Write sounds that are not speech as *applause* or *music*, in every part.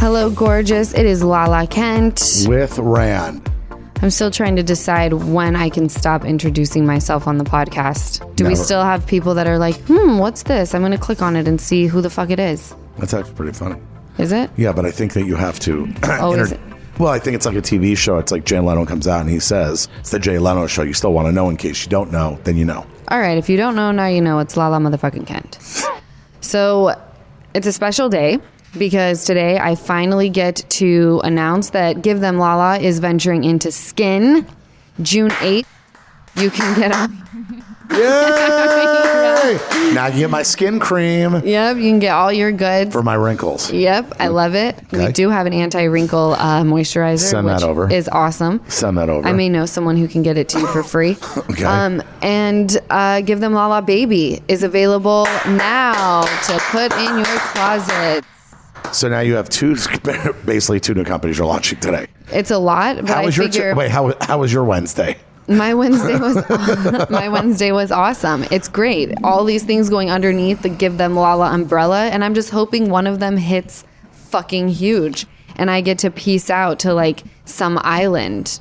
Hello, gorgeous. It is Lala Kent. with Rand. I'm still trying to decide when I can stop introducing myself on the podcast. Do we still have people that are like, hmm, what's this? I'm going to click on it and see who the fuck it is. That's actually pretty funny. Is it? Yeah, but I think that you have to. *clears throat* Oh, is it? Well, I think it's like a TV show. It's like Jay Leno comes out and he says it's the Jay Leno show. You still want to know in case you don't know, then you know. All right. If you don't know, now you know it's Lala motherfucking Kent. *laughs* so it's a special day because today I finally get to announce that Give Them Lala is venturing into skin June 8th. You can get on. Yay! *laughs* now I can get my skin cream Yep, you can get all your goods. for my wrinkles. Yep, I love it. We Okay. do have an anti-wrinkle uh, moisturizer, Send that over. is awesome. Send that over. I may know someone who can get it to you for free. *laughs* Okay. Um, and uh, Give Them Lala Baby is available now to put in your closet. So now you have two, *laughs* basically two new companies you're launching today. It's a lot, but How I was your figure wait? How how was your Wednesday? my Wednesday was *laughs* *laughs* my Wednesday was awesome. It's great. All these things going underneath the Give Them Lala umbrella, and I'm just hoping one of them hits fucking huge, and I get to peace out to like some island.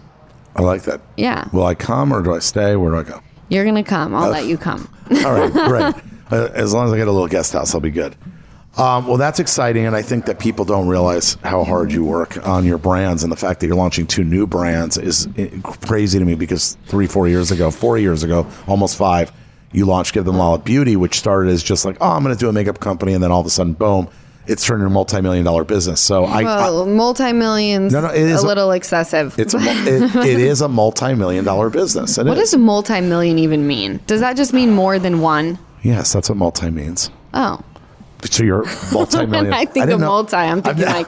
I like that. Yeah. Will I come or do I stay? Where do I go? You're gonna come. I'll let you come. All right, great. Uh, as long as I get a little guest house, I'll be good. Um, well, that's exciting, and I think that people don't realize how hard you work on your brands, and the fact that you're launching two new brands is eh, crazy to me. Because three, four years ago, four years ago, almost five, you launched Give Them Lala Beauty, which started as just like, oh, I'm going to do a makeup company, and then all of a sudden, boom, it's turned into a multi-million dollar business. So I, Well, multi millions. No, no, it is a a- little excessive. it's *laughs* it, it is a multi-million dollar business. It what is. does multi million even mean? Does that just mean more than one? yes, that's what multi means. Oh, So you're *laughs* multi-million. when I think didn't of know- multi, I'm thinking I've- like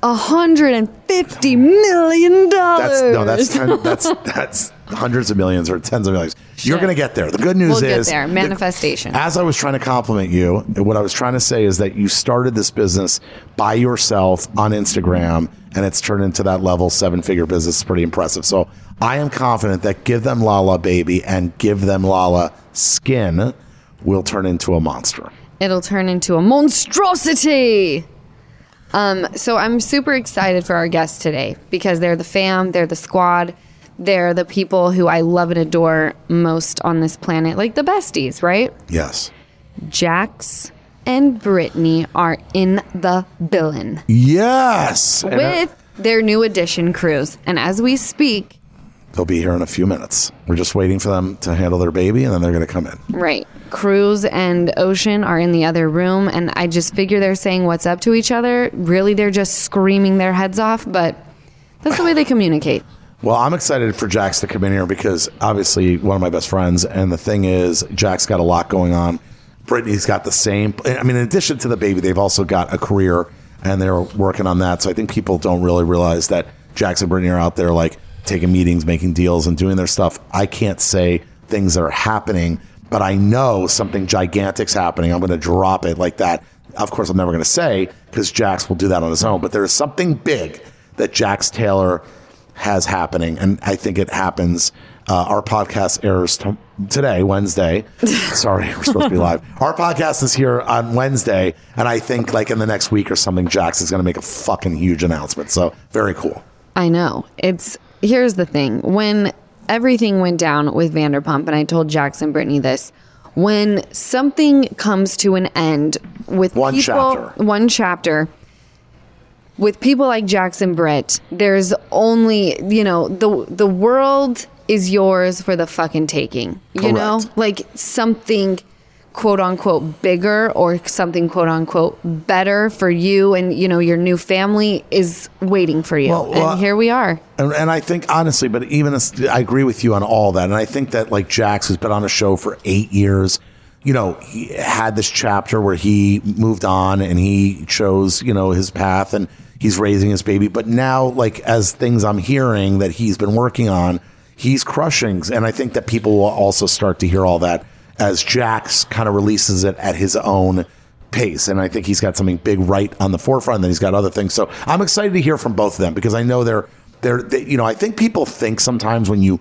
a hundred and fifty million dollars. That's no, that's ten, that's that's hundreds of millions or tens of millions. You're going to get there. The good news We'll get is there. Manifestation. As I was trying to compliment you, what I was trying to say is that you started this business by yourself on Instagram, and it's turned into that level seven figure business. It's pretty impressive. So I am confident that give them Lala baby and give them Lala skin will turn into a monster. It'll turn into a monstrosity. Um, so I'm super excited for our guests today because they're the fam, they're the squad, they're the people who I love and adore most on this planet, like the besties, right? Yes. Jax and Brittany are in the villain. Yes. Uh, with their new edition Cruz. And as we speak, they'll be here in a few minutes. We're just waiting for them to handle their baby, and then they're going to come in. Right. Cruz and Ocean are in the other room, and I just figure they're saying what's up to each other. Really, they're just screaming their heads off, but that's the way they communicate. *laughs* Well, I'm excited for Jax to come in here because obviously one of my best friends, and the thing is, Jax's got a lot going on. Brittany's got the same. I mean, in addition to the baby, they've also got a career, and they're working on that. So I think people don't really realize that Jax and Brittany are out there like taking meetings, making deals, and doing their stuff. I can't say things that are happening, but I know something gigantic's happening. I'm going to drop it like that. Of course, I'm never going to say because Jax will do that on his own. But there is something big that Jax Taylor has happening, and I think it happens. Uh, our podcast airs t- today, Wednesday. *laughs* Sorry, we're supposed to be live. Our podcast is here on Wednesday, and I think like in the next week or something, Jax is going to make a fucking huge announcement. So very cool. I know. It's here's the thing. When everything went down with Vanderpump, and I told Jax and Brittany this, when something comes to an end with One people, chapter. one chapter. With people like Jax and Britt, there's only you know the the world is yours for the fucking taking. You know, like something quote unquote bigger or something quote unquote better for you and you know your new family is waiting for you. Well, well, and here we are. And, and I think honestly, but even as, I agree with you on all that. And I think that like Jax has been on a show for eight years. You know, he had this chapter where he moved on and he chose, you know, his path and he's raising his baby. But now, like as things I'm hearing that he's been working on, he's crushing. And I think that people will also start to hear all that as Jax kind of releases it at his own pace. And I think he's got something big right on the forefront. And then he's got other things. So I'm excited to hear from both of them because I know they're they're they, you know I think people think sometimes when you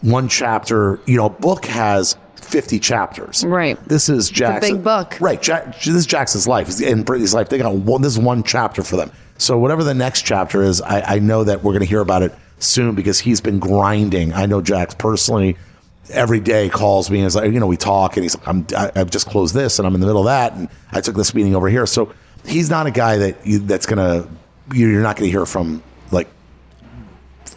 one chapter you know book has 50 chapters Right. this is Jackson big book. right Jack, this is Jackson's life in Brittany's life they got one this is one chapter for them So whatever the next chapter is, I, I know that we're going to hear about it soon because he's been grinding. I know Jax personally. Every day calls me and is like, you know, we talk and he's like, I'm, I, I've just closed this and I'm in the middle of that and I took this meeting over here. So he's not a guy that you, that's going to, you're not going to hear from like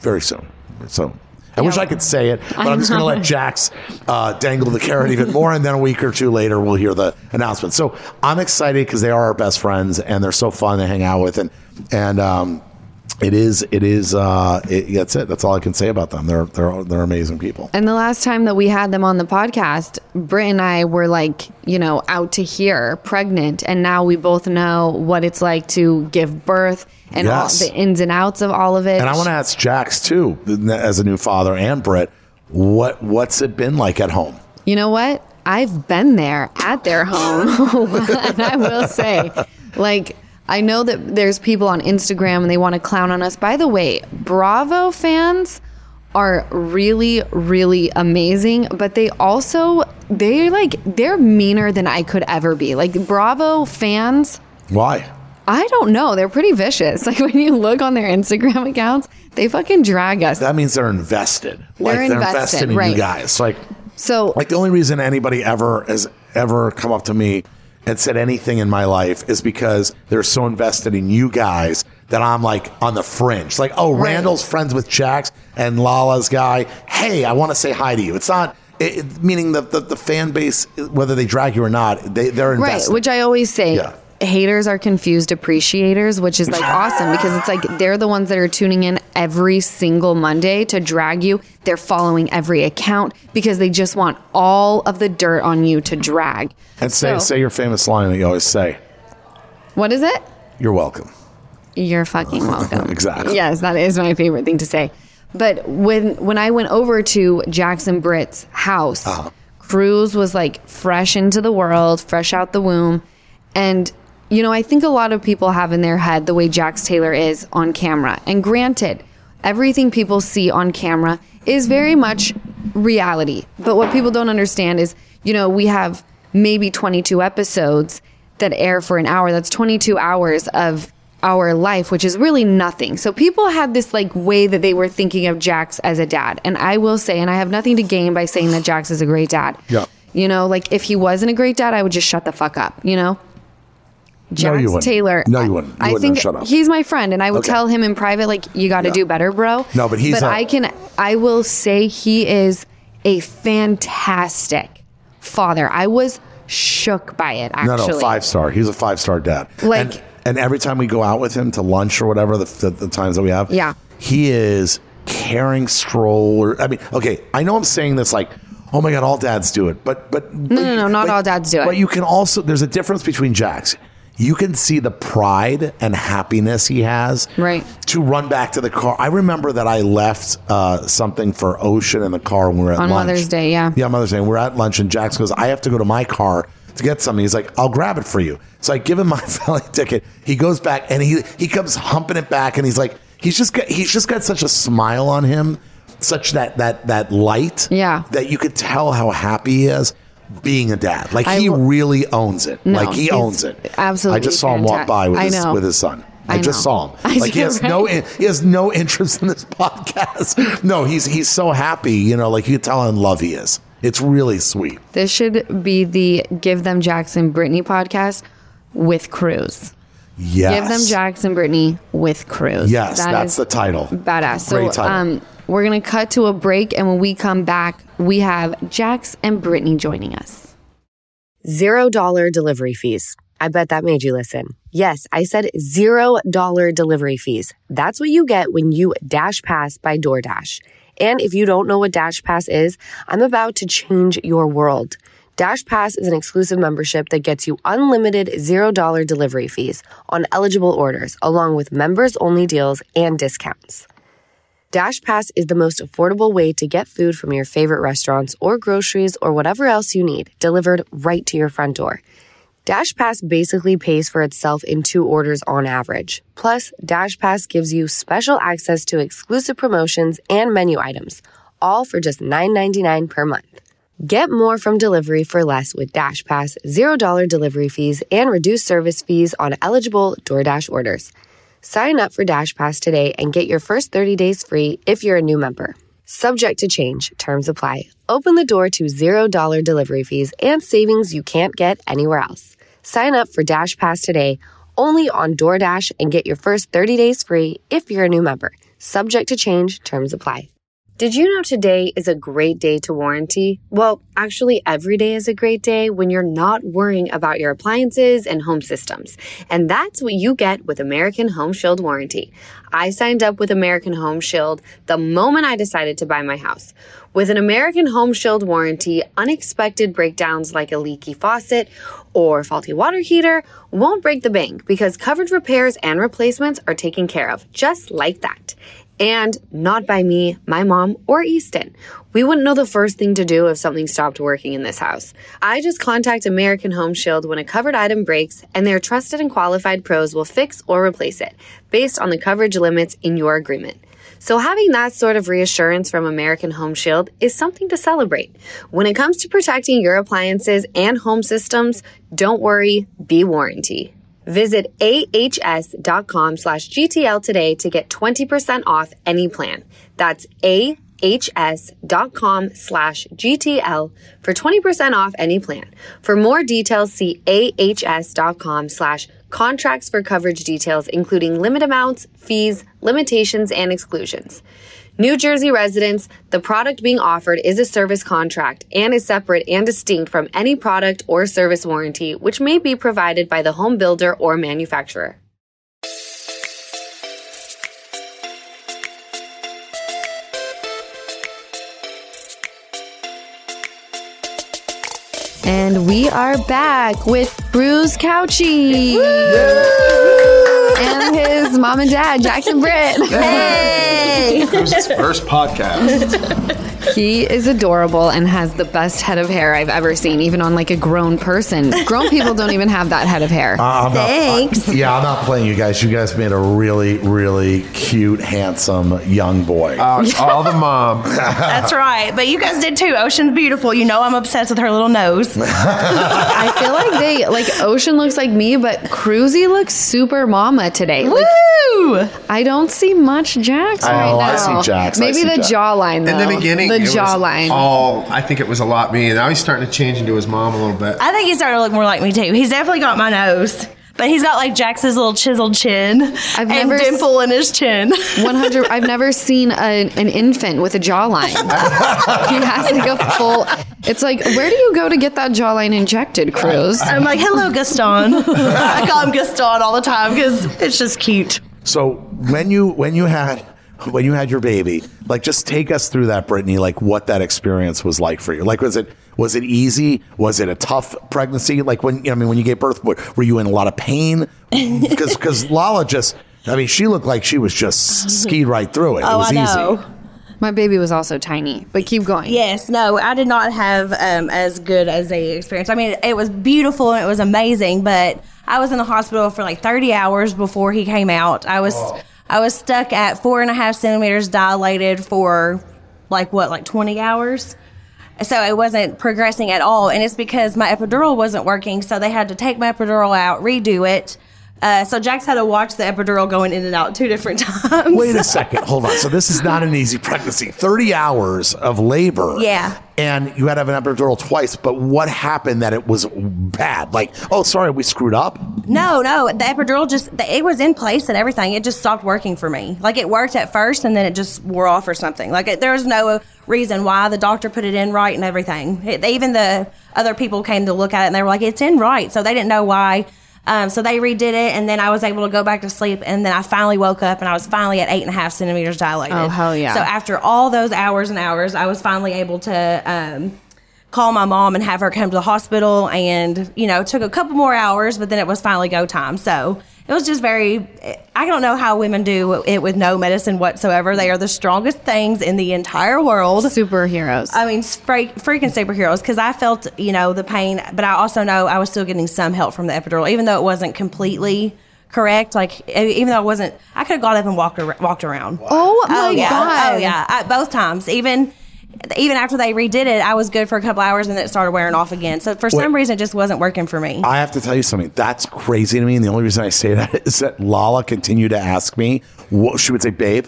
very soon. So I wish I could say it, but I'm just going to let *laughs* Jax uh, dangle the carrot even more, and then a week or two later, we'll hear the announcement. So I'm excited because they are our best friends, and they're so fun to hang out with, and and um, it is it is uh, it, that's it. That's all I can say about them. They're they're they're amazing people. And the last time that we had them on the podcast, Britt and I were like, you know, out to here, pregnant, and now we both know what it's like to give birth and Yes. all the ins and outs of all of it. And I want to ask Jax too, as a new father, and Britt, what what's it been like at home? You know what? I've been there at their home. *laughs* and I will say, like, I know that there's people on Instagram and they want to clown on us. By the way, Bravo fans are really, really amazing, but they also, they're like, they're meaner than I could ever be. Like, Bravo fans, Why? I don't know. They're pretty vicious. *laughs* Like, when you look on their Instagram accounts, they fucking drag us. That means they're invested. They're they're invested, invested in right. you guys. Like So, Like the only reason anybody ever has ever come up to me and said anything in my life is because they're so invested in you guys that I'm like on the fringe. Like, oh, Right. Randall's friends with Jax and Lala's guy. Hey, I want to say hi to you. It's not it, meaning the, the the fan base, whether they drag you or not, they they're Right, invested. which I always say. Yeah. Haters are confused appreciators, which is like awesome because it's like they're the ones that are tuning in every single Monday to drag you. They're following every account because they just want all of the dirt on you to drag. and say So- say your famous line that you always say. What is it? You're welcome. You're fucking *laughs* welcome. Exactly. Yes, that is my favorite thing to say. But when when I went over to Jax and Britt's house, Uh-huh. Cruz was like fresh into the world, fresh out the womb, and you know I think a lot of people have in their head the way Jax Taylor is on camera. And granted, everything people see on camera is very much reality. But what people don't understand is, you know, we have maybe 22 episodes that air for an hour. That's 22 hours of our life, which is really nothing. So people had this like way that they were thinking of Jax as a dad. And I will say, and I have nothing to gain by saying that Jax is a great dad. Yeah. You know, like if he wasn't a great dad, I would just shut the fuck up, you know? Jax you wouldn't. Taylor. No, you wouldn't. You I wouldn't think shut up. he's my friend, and I would Okay. tell him in private, like, you got to Yeah. do better, bro. No, but he's But I can. I will say he is a fantastic father. I was shook by it. No, Actually, no, five star. He's a five star dad. Like- and, and every time we go out with him to lunch or whatever, the, the, the times that we have, Yeah. he is caring stroller. I mean, okay, I know I'm saying this like, oh my god, all dads do it, but but no, no, no, not all dads do it. But you can also there's a difference between Jax. You can see the pride and happiness he has, Right. To run back to the car. I remember that I left uh, something for Ocean in the car when we were at On lunch. Mother's Day, yeah. Yeah, Mother's Day. We're at lunch, and Jax goes, I have to go to my car to get something. He's like, I'll grab it for you. So I give him my *laughs* valet ticket. He goes back, and he he comes humping it back, and he's like, he's just got, he's just got such a smile on him, such that that that light, Yeah. that you could tell how happy he is being a dad. Like I he really owns it. No, like he owns it. absolutely I just saw him walk by with his with his son. I, I just saw him. *laughs* I Like he has no right? he has no *laughs* interest in this podcast. *laughs* No, he's he's so happy. You know, like you can tell how in love he is. It's really sweet. This should be the Give Them Jax and Brittany podcast with Cruz. Yes. Give them Jax and Brittany with Cruz. Yes, That that's the title. badass. Great so title. um we're gonna cut to a break and when we come back, we have Jax and Brittany joining us. Zero dollar delivery fees. I bet that made you listen. Yes, I said zero dollar delivery fees. That's what you get when you Dash Pass by DoorDash. And if you don't know what Dash Pass is, I'm about to change your world. Dash Pass is an exclusive membership that gets you unlimited zero dollar delivery fees on eligible orders, along with members only deals and discounts. Dash Pass is the most affordable way to get food from your favorite restaurants or groceries or whatever else you need delivered right to your front door. DashPass basically pays for itself in two orders on average. Plus, DashPass gives you special access to exclusive promotions and menu items, all for just $9.99 per month. Get more from delivery for less with DashPass, $0 delivery fees, and reduced service fees on eligible DoorDash orders. Sign up for Dash Pass today and get your first 30 days free if you're a new member. Subject to change, terms apply. Open the door to $0 delivery fees and savings you can't get anywhere else. Sign up for Dash Pass today only on DoorDash and get your first 30 days free if you're a new member. Subject to change, terms apply. Did you know today is a great day to warranty? Well, actually, every day is a great day when you're not worrying about your appliances and home systems. And that's what you get with American Home Shield Warranty. I signed up with American Home Shield the moment I decided to buy my house. With an American Home Shield warranty, unexpected breakdowns like a leaky faucet or faulty water heater won't break the bank because coverage repairs and replacements are taken care of, just like that. And not by me, my mom, or Easton. We wouldn't know the first thing to do if something stopped working in this house. I just contact American Home Shield when a covered item breaks, and their trusted and qualified pros will fix or replace it based on the coverage limits in your agreement. So having that sort of reassurance from American Home Shield is something to celebrate. When it comes to protecting your appliances and home systems, don't worry, be warranty. Visit ahs.com slash GTL today to get 20% off any plan. That's ahs.com slash GTL for 20% off any plan. For more details, see ahs.com slash contracts for coverage details, including limit amounts, fees, limitations, and exclusions. New Jersey residents, the product being offered is a service contract and is separate and distinct from any product or service warranty which may be provided by the home builder or manufacturer. And we are back with Cruz Cauchi and his mom and dad, Jax and Britt. It was his first podcast. *laughs* He is adorable and has the best head of hair I've ever seen, even on like a grown person. Grown people don't even have that head of hair. I'm not- Thanks. I- yeah, I'm not playing you guys. You guys made a really, really cute, handsome young boy. Uh, all the mom. *laughs* That's right. But you guys did too. Ocean's beautiful. You know I'm obsessed with her little nose. *laughs* I feel like they like Ocean looks like me, but Cruzy looks super mama today. Like Woo! I don't see much Jax Oh, right now. I see Jax. I Maybe see the Jax. jawline. In the though. beginning, the it jawline. all I think it was a lot me, now he's starting to change into his mom a little bit. I think he's starting to look more like me too. He's definitely got my nose. But he's got like Jax's little chiseled chin I've and never s- dimple in his chin. *laughs* 100 I've never seen a, an infant with a jawline. *laughs* he has like a full It's like where do you go to get that jawline injected, Cruz? I'm like, hello, Gaston. *laughs* I call him Gaston all the time because it's just cute. So when you when you had when you had your baby, like just take us through that, Brittany. Like what that experience was like for you. Like was it was it easy? Was it a tough pregnancy? Like when you know, I mean when you gave birth, were were you in a lot of pain? *laughs* Because because Lala just. I mean, she looked like she was just skied right through it. it Oh, was I easy. My baby was also tiny, but keep going. Yes, no, I did not have um, as good as a experience. I mean, it was beautiful and it was amazing, but I was in the hospital for like 30 hours before he came out. I was I was stuck at four and a half centimeters dilated for like what, like 20 hours. So it wasn't progressing at all, and it's because my epidural wasn't working. So they had to take my epidural out, redo it. Uh, so Jax had to watch the epidural going in and out two different *laughs* times. Wait a second. Hold on. So this is not an easy pregnancy. 30 hours of labor. Yeah. And you had to have an epidural twice, but what happened that it was bad? Like, oh, sorry, we screwed up. No, no, the epidural just the, it was in place and everything. It just stopped working for me. Like it worked at first and then it just wore off or something. Like it, there was no reason why the doctor put it in right and everything. It, even the other people came to look at it and they were like, "It's in right," so they didn't know why. Um, so they redid it, and then I was able to go back to sleep, and then I finally woke up, and I was finally at eight and a half centimeters dilated. Oh, hell yeah. So after all those hours and hours, I was finally able to um, call my mom and have her come to the hospital and you know it took a couple more hours but then it was finally go time so it was just very i don't know how women do it with no medicine whatsoever. They are the strongest things in the entire world. Superheroes. i mean freak, freaking superheroes because i felt you know the pain but i also know i was still getting some help from the epidural even though it wasn't completely correct. Like even though i wasn't i could have got up and walked, ar- walked around. Oh, oh my oh yeah god. oh yeah. I, both times. Even even after they redid it, I was good for a couple hours and then it started wearing off again. So for some reason, it just wasn't working for me. I have to tell you something. That's crazy to me. And the only reason I say that is that Lala continued to ask me, what, she would say, babe,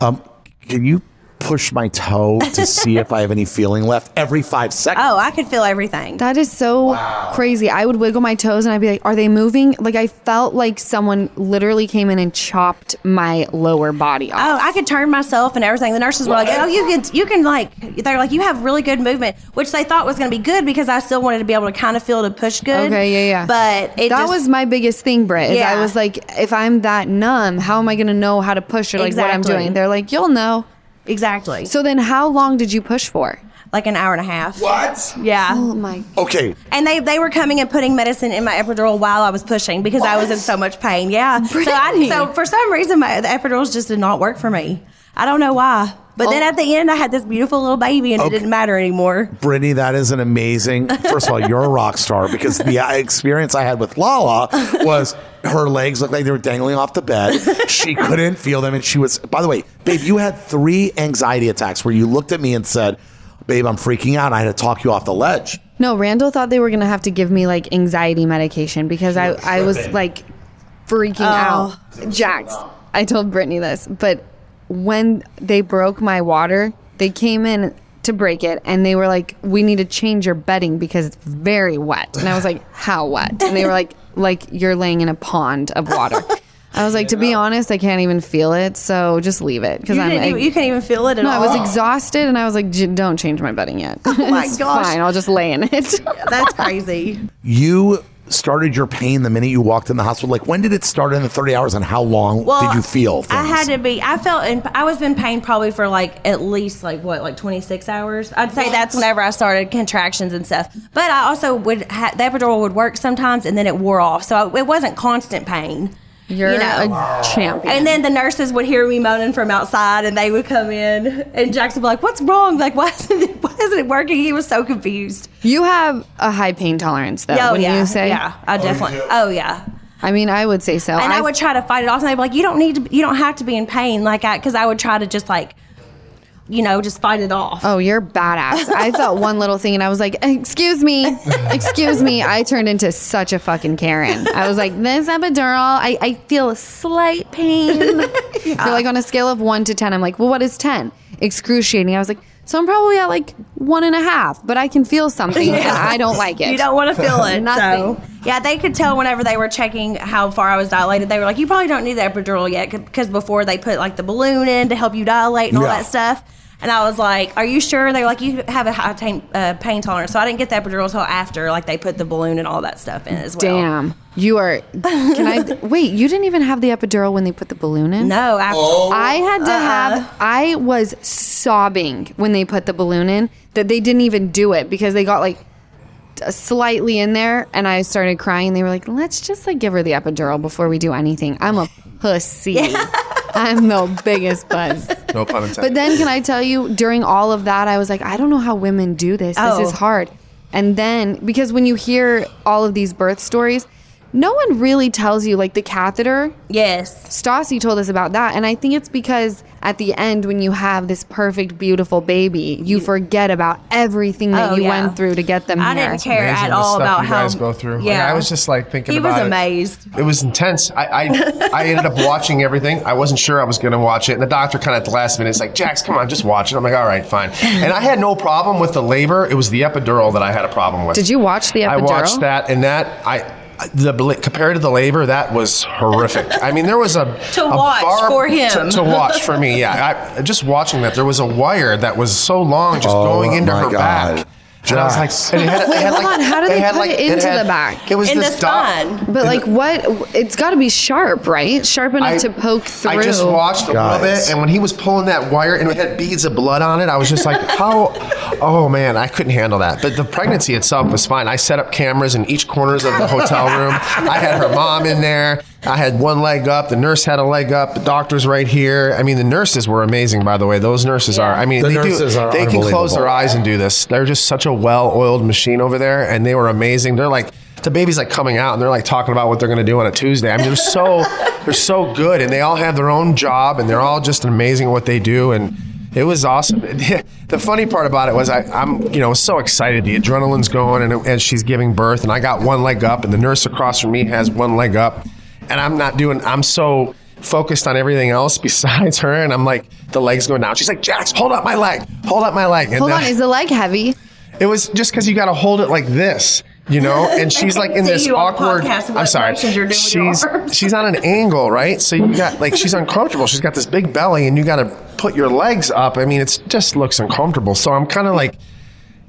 um, can you push my toe to *laughs* see if I have any feeling left every five seconds? oh, I could feel everything. That is so crazy. I would wiggle my toes and I'd be like, "Are they moving?" Like I felt like someone literally came in and chopped my lower body off. Oh, I could turn myself and everything. The nurses were like, "Oh, you can, you can like." They're like, "You have really good movement," which they thought was going to be good because I still wanted to be able to kind of feel to push good. Okay, yeah, yeah. But it that just, was my biggest thing, Britt. Is I was like, if I'm that numb, how am I going to know how to push or like what I'm doing? They're like, you'll know. Exactly So then, how long did you push for? like an hour and a half. What? Yeah. Oh my! Okay. And they, they were coming and putting medicine in my epidural while I was pushing because I was in so much pain. Yeah. So I so for some reason my the epidurals just did not work for me. I don't know why. But then Oh. at the end I had this beautiful little baby and Okay. it didn't matter anymore. Brittany, that is an amazing. First of all, you're a rock star because the uh, *laughs* experience I had with Lala was her legs looked like they were dangling off the bed. She couldn't feel them, and she was. By the way, babe, you had three anxiety attacks where you looked at me and said, "Babe, I'm freaking out. I had to talk you off the ledge." No, Randall thought they were going to have to give me like anxiety medication because I I was like freaking out. Jax, I told Brittany this, but when they broke my water, they came in to break it and they were like, "We need to change your bedding because it's very wet." And I was like, *laughs* "How wet?" And they were like, "Like you're laying in a pond of water." I was like, "To be honest, I can't even feel it, so just leave it because You, I'm." didn't even, you can't even feel it at no, I was exhausted and I was like, "J- "Don't change my bedding yet." Oh my *laughs* it's gosh. Fine, I'll just lay in it. That's crazy. You started your pain the minute you walked in the hospital. Like, when did it start in the 30 hours, and how long did you feel? I had to be. I felt. In, I was in pain probably for like at least like what, like twenty six hours. I'd say that's whenever I started contractions and stuff. But I also would ha- the epidural would work sometimes, and then it wore off, so it wasn't constant pain. You're you know. a champion. And then the nurses would hear me moaning from outside, and they would come in, and Jackson would be like, "What's wrong? Like, why *laughs* isn't it, why isn't it working?" He was so confused. you have a high pain tolerance, though. Oh when yeah, you say, yeah, I oh, definitely. Oh yeah. I mean, I would say so. and I, I've- would try to fight it off. And they'd be like, "You don't need to. You don't have to be in pain." Like I, because I would try to just like, you know, just fight it off. Oh, you're badass. I felt one little thing and I was like, excuse me, excuse me. I turned into such a fucking Karen. I was like, this epidural, I, I feel a slight pain. *laughs* They're like on a scale of one to 10. I'm like, well, what is 10? Excruciating. I was like, so I'm probably at like one and a half, but I can feel something *laughs* and I don't like it. You don't want to feel it. Nothing. so yeah, they could tell whenever they were checking how far I was dilated. They were like, "You probably don't need the epidural yet," because before they put like the balloon in to help you dilate and all Yeah. that stuff. And I was like, "Are you sure?" They were like, "You have a high pain, uh, pain tolerance," so I didn't get the epidural until after like they put the balloon and all that stuff in as well. Damn. You are. Can I? *laughs* Wait, you didn't even have the epidural when they put the balloon in? No, after. I had to Uh-uh. have. I was sobbing when they put the balloon in that they didn't even do it because they got like slightly in there, and I started crying. They were like, "Let's just like give her the epidural before we do anything." I'm a pussy. *laughs* I'm the biggest buzz. *laughs* No pun intended. But then, can I tell you, during all of that, I was like, I don't know how women do this. Oh. This is oh. hard. And then, because when you hear all of these birth stories, no one really tells you, like the catheter. yes. Stassi told us about that. And I think it's because at the end, when you have this perfect, beautiful baby, you forget about everything that Oh, you yeah. went through to get them I here. didn't care Amazing at the all stuff about you how guys go through. Like, Yeah, I was just like thinking He about was it. amazed. It was intense. I, I *laughs* I ended up watching everything. I wasn't sure I was going to watch it, and the doctor kind of at the last minute is like, "Jax, come on, just watch it." I'm like, "All right, fine." And I had no problem with the labor. It was the epidural that I had a problem with. Did you watch the epidural? I watched that, and that I. The compared to the labor, that was horrific. I mean, there was a *laughs* To a watch for him. To, to watch for me, yeah. *laughs* I, just watching that, there was a wire that was so long, just Oh, going into my her God. back. And I was like, and it had, it Wait, had hold like- on. How do they had put it into had- the back? It was In the this doc- spine. But like, what? It's got to be sharp, right? Sharp enough I- to poke through. I just watched a Guys. little bit, and when he was pulling that wire and it had beads of blood on it, I was just like, *laughs* "How? Oh man, I couldn't handle that." But the pregnancy itself was fine. I set up cameras in each corners of the hotel room. I had her mom in there. I had one leg up. The nurse had a leg up. The doctor's right here. I mean, the nurses were amazing. By the way, those nurses are. I mean, The they nurses do. are They can close their eyes and do this. They're just such a well-oiled machine over there, and they were amazing. They're like the baby's like coming out, and they're like talking about what they're going to do on a Tuesday. I mean, they're so *laughs* they're so good, and they all have their own job, and they're all just amazing at what they do. And It was awesome. *laughs* the funny part about it was I, I'm, you know, so excited. The adrenaline's going, and as she's giving birth, and I got one leg up, and the nurse across from me has one leg up, and I'm not doing. I'm so focused on everything else *laughs* besides her, and I'm like, the legs going down. She's like, Jax, hold up my leg, hold up my leg. And Hold on, is the leg heavy? it was just because you got to hold it like this, you know. *laughs* And she's like in See this you on awkward. and I'm what sorry. motions you're doing with your She's arms. she's on an angle, right? So you got like she's uncomfortable. She's got this big belly, and you got to put your legs up. I mean, it's just looks uncomfortable. So I'm kind of like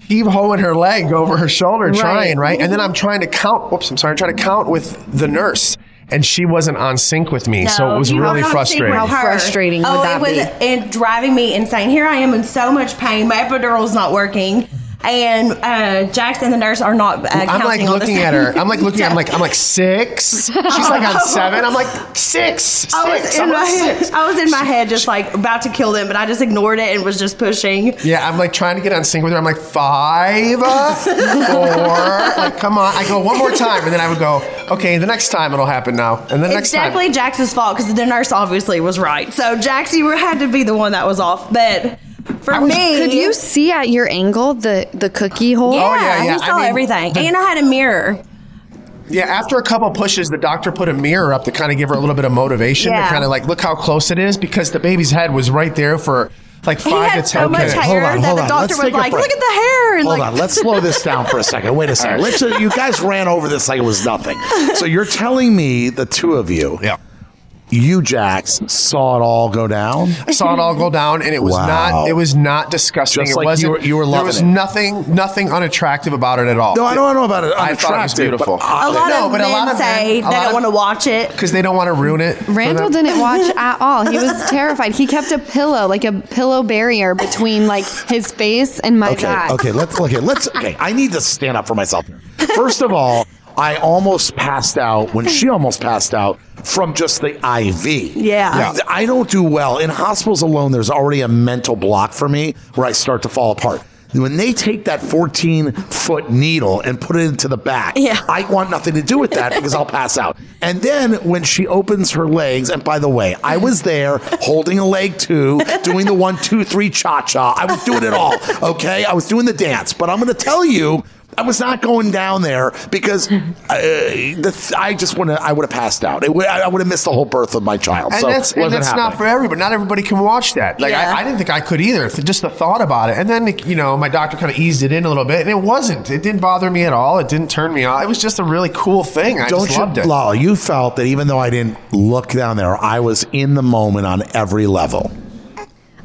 heave hoeing her leg over her shoulder, trying right, and then I'm trying to count. Whoops, I'm sorry. I'm trying to count with the nurse. And she wasn't on sync with me, so it was you really frustrating. How her. frustrating would oh, that it was be? It driving me insane. Here I am in so much pain. My epidural's not working, and uh, Jax and the nurse are not. Uh, I'm like counting on the looking at her. *laughs* I'm like looking. I'm like I'm like six. She's like on *laughs* seven. I'm like six. Six. I was I'm in my head. *laughs* I was in my head, just like about to kill them, but I just ignored it and was just pushing. Yeah, I'm like trying to get on sync with her. I'm like five, uh, four. Like, come on. I go one more time, and then I would go. Okay, the next time it'll happen now, and the It's next time. definitely Jax's fault because the nurse obviously was right. So Jax, you had to be the one that was off. But for was- me, Could you see at your angle the the cookie hole? Yeah, Oh, yeah, yeah. he I saw mean, everything, the- and I had a mirror. Yeah, after a couple pushes, the doctor put a mirror up to kind of give her a little bit of motivation Yeah. to kind of like look how close it is because the baby's head was right there for like five had to ten much minutes. hair Hold on, that hold the on. doctor Let's was take a like, break. "Look at the hair!" And Hold like, on, let's slow this down for a second. Wait a second. *laughs* Let's, uh, you guys ran over this like it was nothing. So you're telling me the two of you, Yeah. You Jax, saw it all go down? I saw it all go down, and it was Wow. not. It was not disgusting. Just it like wasn't. you were- you were There was it. nothing, nothing unattractive about it at all. No, I don't know about it. I thought it was beautiful. but I- a lot No, of but a men lot of say men- they don't of- want to watch it. because they don't want to ruin it. Randall didn't watch *laughs* at all. He was terrified. He kept a pillow, like a pillow barrier between like his face and my Okay, back. okay, let's okay, let's okay. I need to stand up for myself here. First of all, I almost passed out when she *laughs* almost passed out from just the IV. Yeah. Yeah. I don't do well in hospitals alone. There's already a mental block for me where I start to fall apart. When they take that 14 foot needle and put it into the back, Yeah. I want nothing to do with that because I'll pass out. And then when she opens her legs, and by the way, I was there holding a leg too, doing the one, two, three cha cha. I was doing it all. Okay. I was doing the dance. But I'm going to tell you, I was not going down there because *laughs* uh, the th- I just want to. I would have passed out. It w- I would have missed the whole birth of my child. And so that's, and wasn't that's not for everybody. Not everybody can watch that. Like Yeah. I, I didn't think I could either. Just the thought about it, and then you know my doctor kind of eased it in a little bit, and it wasn't. It didn't bother me at all. It didn't turn me off. It was just a really cool thing. I Don't just you, loved it. Lala? You felt that even though I didn't look down there, I was in the moment on every level.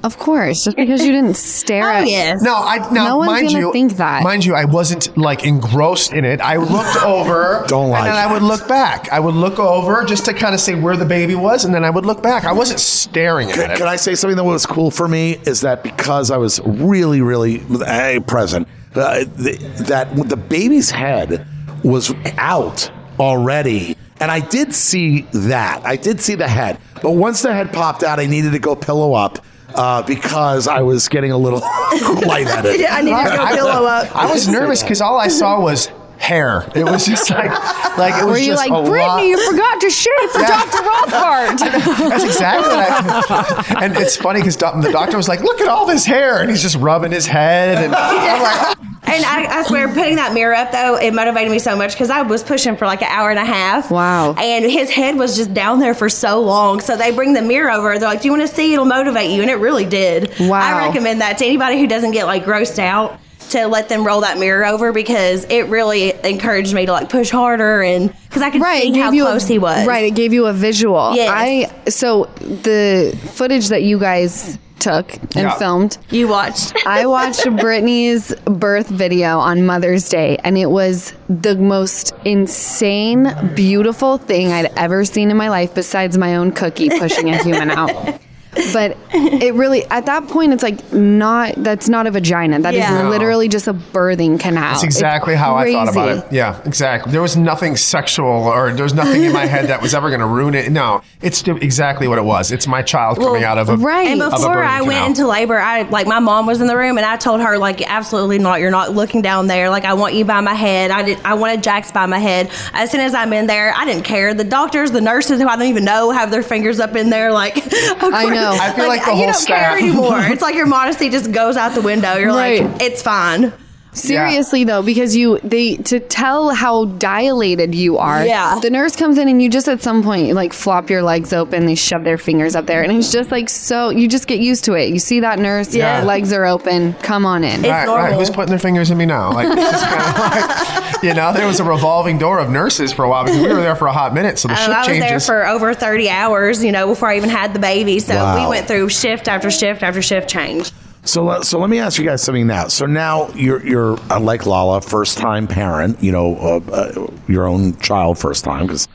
Of course, just because you didn't *laughs* stare at yes. No, I now No one's mind gonna you, think that. mind you, I wasn't like engrossed in it. I looked *laughs* over, Don't lie. and then I would look back. I would look over just to kind of say where the baby was, and then I would look back. I wasn't staring at Can, it. can I say something that was cool for me? Is that because I was really, really eh, present, uh, th- that the baby's head was out already. And I did see that. I did see the head. But once the head popped out, I needed to go pillow up uh, because I was getting a little *laughs* lightheaded. *laughs* Yeah, I need to go I- pillow up. I was nervous because all I saw was hair. It was just like, *laughs* like it was Were you just like, a Brittany, lot- you forgot to shave for Yeah. Dr. Rothbard? *laughs* That's exactly what I. *laughs* And it's funny because the doctor was like, "Look at all this hair," and he's just rubbing his head, and I'm like, oh. And I, I swear, putting that mirror up though, it motivated me so much because I was pushing for like an hour and a half. Wow. And his head was just down there for so long. So they bring the mirror over. They're like, "Do you want to see? It'll motivate you." And it really did. Wow. I recommend that to anybody who doesn't get like grossed out to let them roll that mirror over because it really encouraged me to like push harder and because I could right, see how you close a, he was. Right, it gave you a visual. Yes. I so the footage that you guys took and Yeah. filmed. You watched. *laughs* I watched Brittany's birth video on Mother's Day, and it was the most insane, beautiful thing I'd ever seen in my life, besides my own cookie pushing a human out. *laughs* But it really, at that point, it's like not, that's not a vagina. That is Yeah. No. literally just a birthing canal. That's It's exactly how I thought about it. Yeah, exactly. There was nothing sexual or there was nothing in my head that was ever going to ruin it. No, it's exactly what it was. It's my child coming out of a right. And before birthing I went into labor, I like my mom was in the room, and I told her like, absolutely not. You're not looking down there. Like I want you by my head. I did. I wanted Jax by my head. As soon as I'm in there, I didn't care. The doctors, the nurses who I don't even know have their fingers up in there. Like, *laughs* of I know. Know. I feel like, the you whole don't staff. care anymore. *laughs* it's like your modesty just goes out the window. You're Right. like, it's fine. Seriously though, because you they to tell how dilated you are. Yeah. The nurse comes in and you just at some point like flop your legs open, they shove their fingers up there, and it's just like so you just get used to it. You see that nurse, Yeah. legs are open, come on in. It's Right, right. normal. Who's putting their fingers in me now? Like, it's just kind of *laughs* like, you know, there was a revolving door of nurses for a while because we were there for a hot minute. So the Um, shift I was changes. there for over 30 hours, you know, before I even had the baby. So Wow. we went through shift after shift after shift change. So let, so let me ask you guys something now. So now you're you're uh, like Lala, first time parent. You know, uh, uh, your own child first time because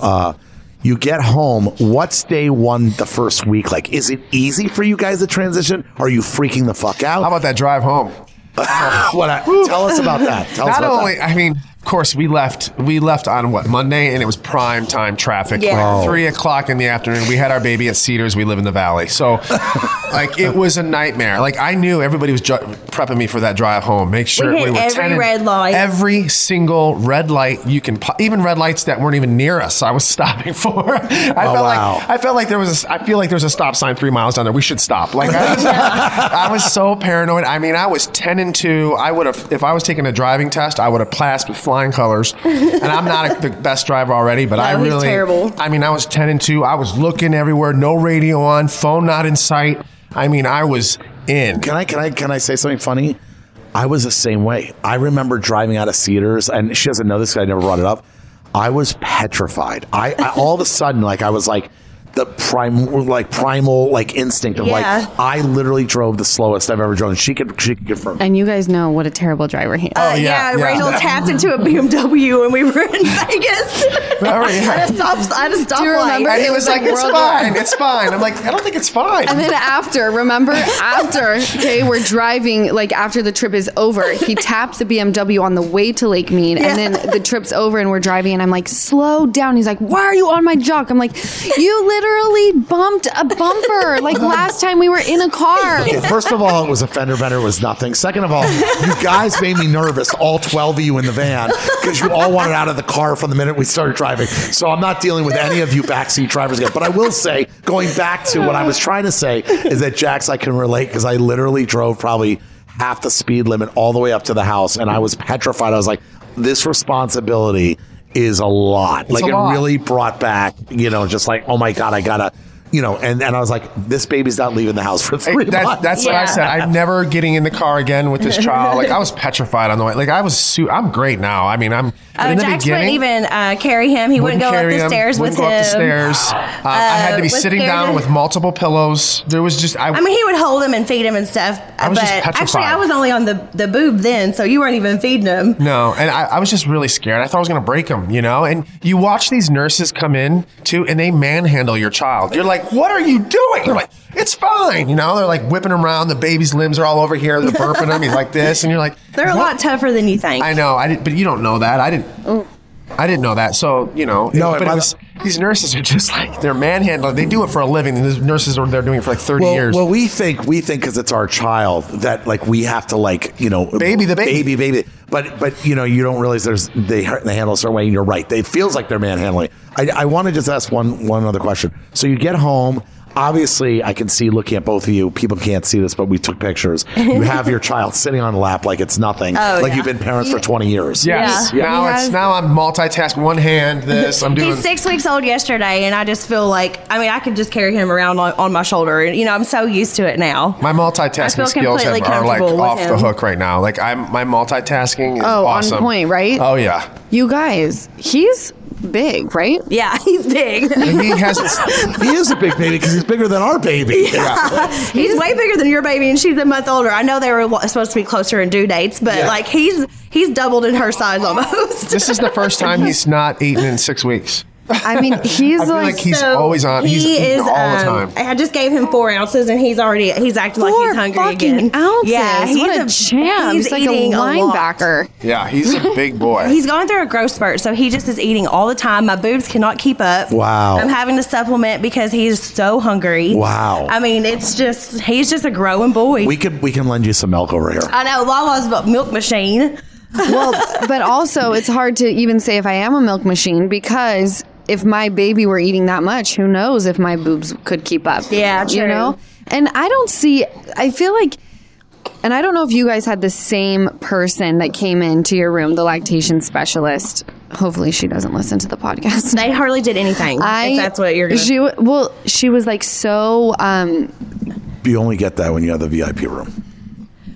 uh, you get home. What's day one, the first week like? Is it easy for you guys to transition? Are you freaking the fuck out? How about that drive home? *laughs* what? I, tell us about that. Tell us Not only, that. I mean, of course, we left. We left on what Monday, and it was prime time traffic. Yeah. Like oh. three o'clock in the afternoon. We had our baby at Cedars. We live in the valley, so *laughs* like it was a nightmare. Like I knew everybody was ju- prepping me for that drive home. Make sure We hit were every red light. every single red light you can, po- even red lights that weren't even near us. I was stopping *laughs* for. I oh, felt wow. like I felt like there was. A, I feel like there was a stop sign three miles down there. We should stop. Like I was, I was so paranoid. I mean, I was ten and two. I would have, if I was taking a driving test, I would have passed with flying colors. *laughs* And I'm not a, the best driver already, but I No, he's really, terrible. I mean, I was ten and two. I was looking everywhere, no radio on, phone not in sight. I mean, I was in. Can I can I can I say something funny? I was the same way. I remember driving out of Cedars, and she doesn't know this. 'cause I never brought it up. I was petrified. I, I all of a sudden, like I was like the prime, like primal, like instinct of Yeah. like I literally drove the slowest I've ever driven. She could she could confirm. and you guys know what a terrible driver he is. Uh, yeah, yeah, yeah. Rachel tapped into a BMW when we were in *laughs* Vegas. *laughs* Oh, yeah. I had to stop. I had to stop. Do you remember? And he It was was like, like "It's World fine, it's fine." I'm like, "I don't think it's fine." And then after, remember, after, *laughs* okay, we're driving, like after the trip is over, he taps the BMW on the way to Lake Mead. And then the trip's over and we're driving, and I'm like, slow down. He's like, why are you on my jock? I'm like, you literally bumped a bumper like *laughs* last time we were in a car. Okay, first of all, it was a fender bender. It was nothing. Second of all, you guys made me nervous, all 12 of you in the van, because you all wanted out of the car from the minute we started driving. So I'm not dealing with any of you backseat drivers again. But I will say, going back to what I was trying to say, is that Jax, I can relate because I literally drove probably half the speed limit all the way up to the house, and I was petrified. I was like, this responsibility is a lot. like a it lot. really brought back, you know, just like, oh my God, I gotta. You know, and, and I was like, this baby's not leaving the house for three That- months. that's what I said. I'm never getting in the car again with this child. Like I was petrified on the way. Like I was. Su- I'm great now. I mean, I'm. But Oh, in the Jax beginning, wouldn't even uh, carry him. He wouldn't, go up the him, stairs wouldn't with go him. up the stairs. *gasps* Uh, I had to be sitting down to- with multiple pillows. There was just. I, I mean, he would hold him and feed him and stuff. I was but just actually. I was only on the, the boob then, so you weren't even feeding him. No, and I, I was just really scared. I thought I was going to break him, you know? And you watch these nurses come in too, and they manhandle your child. You're like, what are you doing? They're like, it's fine. You know, they're like whipping him around. The baby's limbs are all over here. They're burping him. He's like this. And you're like, They're a lot tougher than you think. I know. I didn't, but you don't know that. I didn't. I didn't know that. So, you know, No, but it was, these nurses are just like, they're manhandling. They do it for a living. And these nurses are they're doing it for like 30 well, years. well, we think we think because it's our child that like we have to like you know Baby the baby. baby, baby. But but you know you don't realize there's they they handle a certain way. and You're right. It feels like they're manhandling. I I want to just ask one one other question. So you get home. Obviously, I can see looking at both of you. People can't see this, but we took pictures. You *laughs* have your child sitting on the lap like it's nothing, Oh, like yeah. you've been parents for 20 years. yes. Yeah. Now He it's now I'm multitasking. One hand, this. I'm doing. He's six weeks old yesterday, and I just feel like I mean I could just carry him around on, on my shoulder, and you know I'm so used to it now. My multitasking feel skills have, completely are like comfortable with off the hook right now. Like I'm, my multitasking is Oh, on point, right? Oh yeah. You guys, he's big, right? Yeah, *laughs* he's big. And he has. He is a big baby because he's bigger than our baby. *laughs* he's way bigger than your baby, and she's a month older. I know they were supposed to be closer in due dates, but Yeah. like he's he's doubled in her size almost. this is the first time he's not eaten in six weeks. I mean, *laughs* he's I feel like, like he's always on. He's he eating is all the um, time. I just gave him four ounces, and he's already he's acting like he's hungry fucking again. ounces. Yeah, he's what a, champ. He's He's like a eating lot. linebacker. Yeah, he's a *laughs* big boy. He's going through a growth spurt, so he just is eating all the time. My boobs cannot keep up. Wow. I'm having to supplement because he's so hungry. Wow. I mean, it's just he's just a growing boy. We could we can lend you some milk over here. I know Lala's a milk machine. well, but also it's hard to even say if I am a milk machine because if my baby were eating that much, who knows if my boobs could keep up? Yeah, You know? And I don't see, I feel like, and I don't know if you guys had the same person that came into your room, the lactation specialist. Hopefully, she doesn't listen to the podcast. They hardly did anything. I, if that's what you're going to She well, she was like so. um You only get that when you have the VIP room.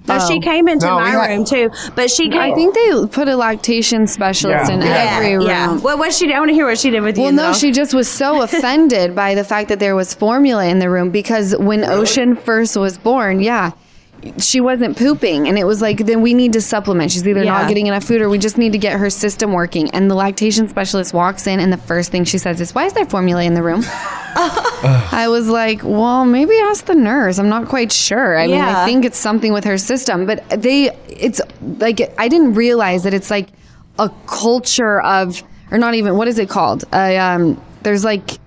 No, she oh. came into No, my had- room too, but she came. I think they put a lactation specialist Yeah. in Yeah, every room. yeah. What what she? I want to hear what she did with you. Well, no, then she just was so *laughs* offended by the fact that there was formula in the room because when Ocean first was born, yeah, she wasn't pooping. And it was like, then we need to supplement. She's either not getting enough food or we just need to get her system working. And the lactation specialist walks in, and the first thing she says is, Why is there formula in the room? *laughs* I was like, Well, maybe ask the nurse. I'm not quite sure. I mean, I think it's something with her system, but they, it's like, I didn't realize that it's like a culture of, or not even, what is it called? Uh, um, there's like,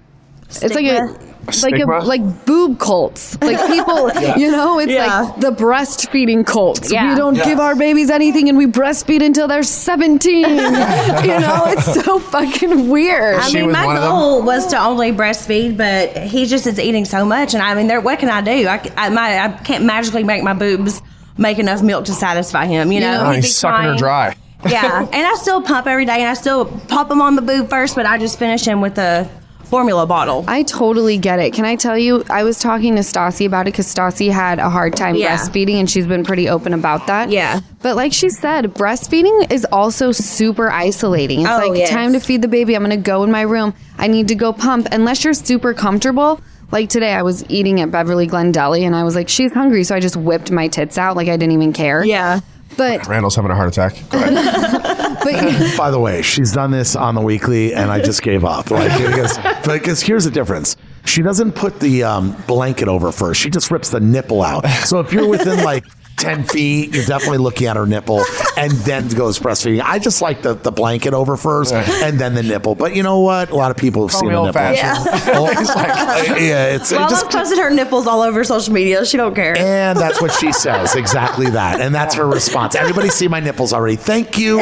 it's like a, Stigma? Like a, like boob cults. Like people, *laughs* you know, it's Yeah. like the breastfeeding cults. Yeah. We don't Yeah. give our babies anything and we breastfeed until they're 17. *laughs* you know, it's so fucking weird. I She mean, my one of them? goal was to only breastfeed, but he just is eating so much, and I mean, there. What can I do? I, c- I- my, I can't magically make my boobs make enough milk to satisfy him. You know, Yeah. Oh, he's be sucking her dry. yeah, *laughs* and I still pump every day, and I still pop him on the boob first, but I just finish him with the formula bottle. I totally get it. Can I tell you? I was talking to Stassi about it because Stassi had a hard time Yeah. breastfeeding and she's been pretty open about that. Yeah. But like she said, breastfeeding is also super isolating. It's Oh, like yes. time to feed the baby. I'm going to go in my room. I need to go pump. Unless you're super comfortable. Like today, I was eating at Beverly Glen Deli and I was like, she's hungry. So I just whipped my tits out like I didn't even care. yeah. But, Randall's having a heart attack. Go ahead. *laughs* but *laughs* By the way, she's done this on the weekly, and I just gave up. Like because, because here's the difference: she doesn't put the um, blanket over first; she just rips the nipple out. So if you're within like. 10 feet, you're definitely looking at her nipple and then goes breastfeeding. I just like the, the blanket over first and then the nipple. But you know what? A lot of people have Call seen me the nipple. old-fashioned. Oh, *laughs* yeah, it's it Well, just I've posted her nipples all over social media. She don't care. and that's what she *laughs* says. Exactly that. And that's her response. Everybody see my nipples already. Thank you.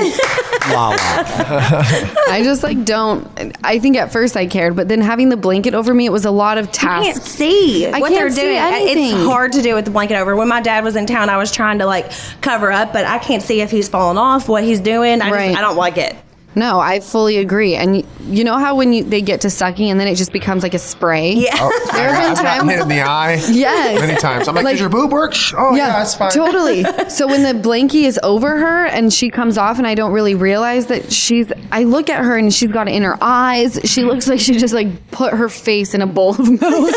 Lala. *laughs* I just like don't. I think at first I cared, but then having the blanket over me, it was a lot of tasks. I can't see I what can't they're see doing. anything. It's hard to do with the blanket over. When my dad was in town, I was trying to like cover up, but I can't see if he's falling off, what he's doing. I, Right. just, I don't like it. No, I fully agree. And y- you know how when you, they get to sucking and then it just becomes like a spray? Yeah. Oh, *laughs* there have been I've times- hit in the eye. *laughs* Yes. Many times. I'm like, Like- does your boob work? Shh. Oh, yeah, that's fine. totally. *laughs* So when the blankie is over her and she comes off, and I don't really realize that she's, I look at her and she's got it in her eyes. She looks like she just like put her face in a bowl of milk.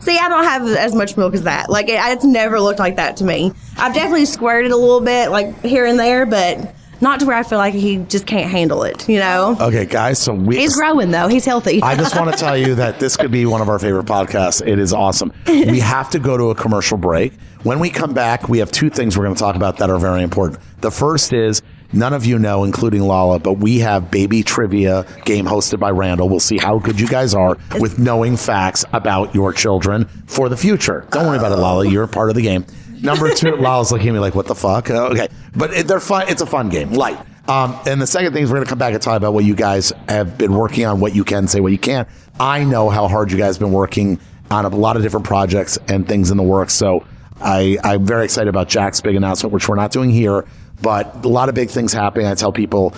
See, I don't have as much milk as that. Like, it, it's never looked like that to me. I've definitely squirted a little bit, like here and there, but not to where I feel like he just can't handle it. You know, Okay, guys. So we. he's growing though. He's healthy. I just want to tell you that this could be one of our favorite podcasts. It is awesome. We *laughs* have to go to a commercial break. When we come back, we have two things we're going to talk about that are very important. The first is none of you know, including Lala, but we have baby trivia game hosted by Randall. We'll see how good you guys are with knowing facts about your children for the future. Don't worry about it, Lala. You're a part of the game. Number two, Lala's looking at me like, "What the fuck?" Uh, okay, but it, they're fun. It's a fun game, light. Um, and the second thing is we're going to come back and talk about what you guys have been working on, what you can say, what you can't. I know how hard you guys have been working on a lot of different projects and things in the works. So I, I'm very excited about Jax's big announcement, which we're not doing here, but a lot of big things happening. I tell people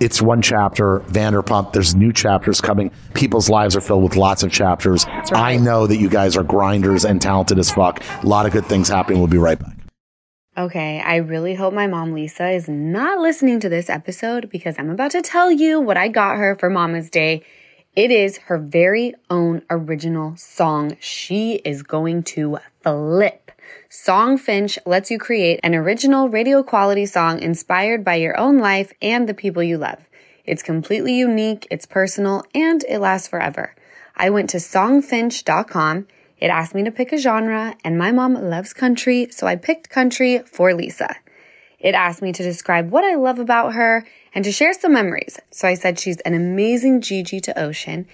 it's one chapter, Vanderpump. There's new chapters coming. People's lives are filled with lots of chapters. I know that you guys are grinders and talented as fuck. A lot of good things happening. We'll be right back. Okay, I really hope my mom Lisa is not listening to this episode because I'm about to tell you what I got her for Mama's Day. It is her very own original song. She is going to flip. Songfinch lets you create an original radio quality song inspired by your own life and the people you love. It's completely unique, it's personal, and it lasts forever. I went to songfinch.com. It asked me to pick a genre, and my mom loves country, so I picked country for Lisa. It asked me to describe what I love about her and to share some memories. So I said she's an amazing Gigi to Ocean,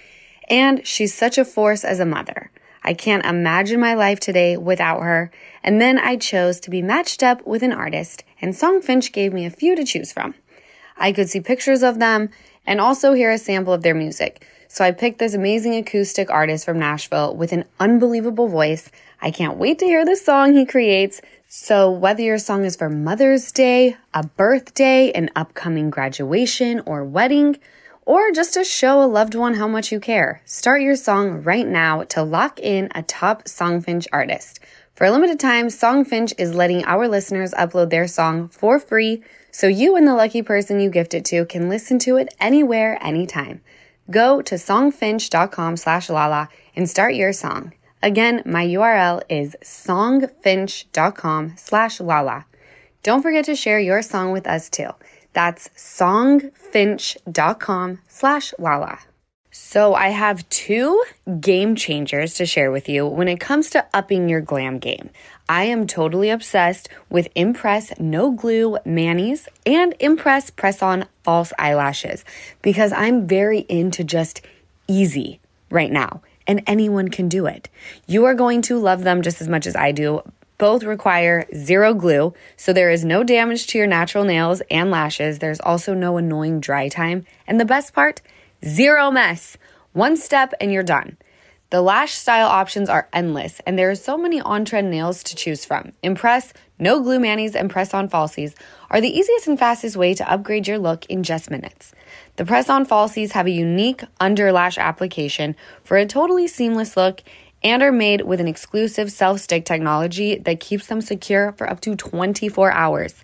and she's such a force as a mother. I can't imagine my life today without her. And then I chose to be matched up with an artist, and Songfinch gave me a few to choose from. I could see pictures of them, and also hear a sample of their music. So I picked this amazing acoustic artist from Nashville with an unbelievable voice. I can't wait to hear the song he creates. So whether your song is for Mother's Day, a birthday, an upcoming graduation or wedding, or just to show a loved one how much you care, start your song right now to lock in a top Songfinch artist. For a limited time, Songfinch is letting our listeners upload their song for free so you and the lucky person you gift it to can listen to it anywhere, anytime. Go to songfinch.com slash lala and start your song. Again, my URL is songfinch.com slash lala. Don't forget to share your song with us too. That's songfinch.com slash lala. So I have two game changers to share with you when it comes to upping your glam game. I am totally obsessed with Impress No Glue Manis and Impress Press On False Eyelashes because I'm very into just easy right now and anyone can do it. You are going to love them just as much as I do. Both require zero glue, so there is no damage to your natural nails and lashes. There's also no annoying dry time. And the best part, zero mess. One step and you're done. The lash style options are endless, and there are so many on trend nails to choose from. Impress, no glue manis, and press on falsies are the easiest and fastest way to upgrade your look in just minutes. The press on falsies have a unique under lash application for a totally seamless look and are made with an exclusive self stick technology that keeps them secure for up to 24 hours.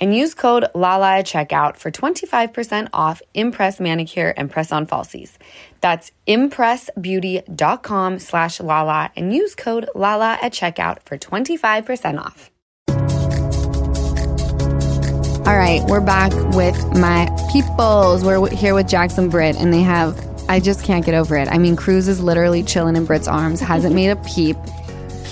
and use code LALA at checkout for 25% off Impress Manicure and Press On Falsies. That's impressbeauty.com slash LALA and use code LALA at checkout for 25% off. All right, we're back with my peoples. We're here with Jax and Britt, and they have, I just can't get over it. I mean, Cruz is literally chilling in Britt's arms, hasn't made a peep.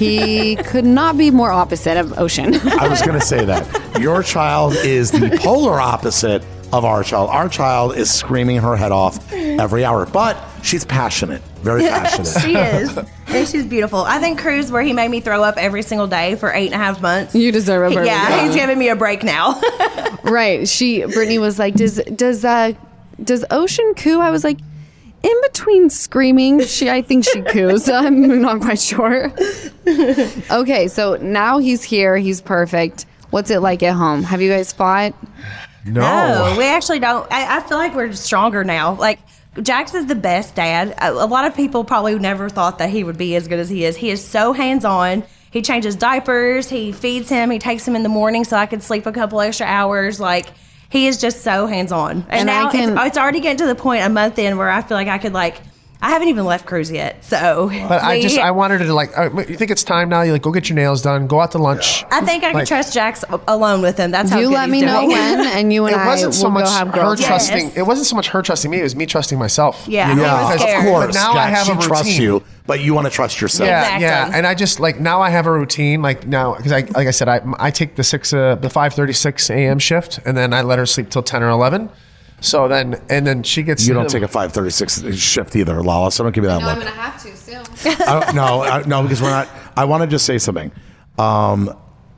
He could not be more opposite of Ocean. I was going to say that. Your child is the polar opposite of our child. Our child is screaming her head off every hour, but she's passionate, very passionate. she is. And she's beautiful. I think Cruz, where he made me throw up every single day for eight and a half months. You deserve a break. Yeah, dog. he's giving me a break now. *laughs* right. She Brittany was like, Does does uh does Ocean coo? I was like, in between screaming, she I think she coos. *laughs* I'm not quite sure. okay, so now he's here, he's perfect. What's it like at home? Have you guys fought? No, we actually don't. I, I feel like we're stronger now. Like Jax is the best dad. A, a lot of people probably never thought that he would be as good as he is. He is so hands on. He changes diapers. He feeds him. He takes him in the morning so I could sleep a couple extra hours. Like he is just so hands on. And, And I now can- it's, it's already getting to the point a month in where I feel like I could like. I haven't even left Cruz yet, so. But I just I wanted to like. You think it's time now? You like go get your nails done. Go out to lunch. I think I can Like- trust Jax a- alone with him. That's how you good let he's me know doing. when *laughs* and you and It I wasn't so will much go have her girls. Yes. trusting. It wasn't so much her trusting me. It was me trusting myself. Yeah, Yeah, he was of scared. course. But now I Jax, have she a trusts routine. you, but you want to trust yourself. Yeah, Exactly. yeah, and I just like now I have a routine. Like now, because I like I said, I I take the six uh, the five thirty six a.m. shift, and then I let her sleep till ten or eleven. So then, and then she gets. You don't take a 536 shift either, Lala, so don't give me that look. I'm gonna have to soon. I no, I, no, because we're not. I want to just say something. Um,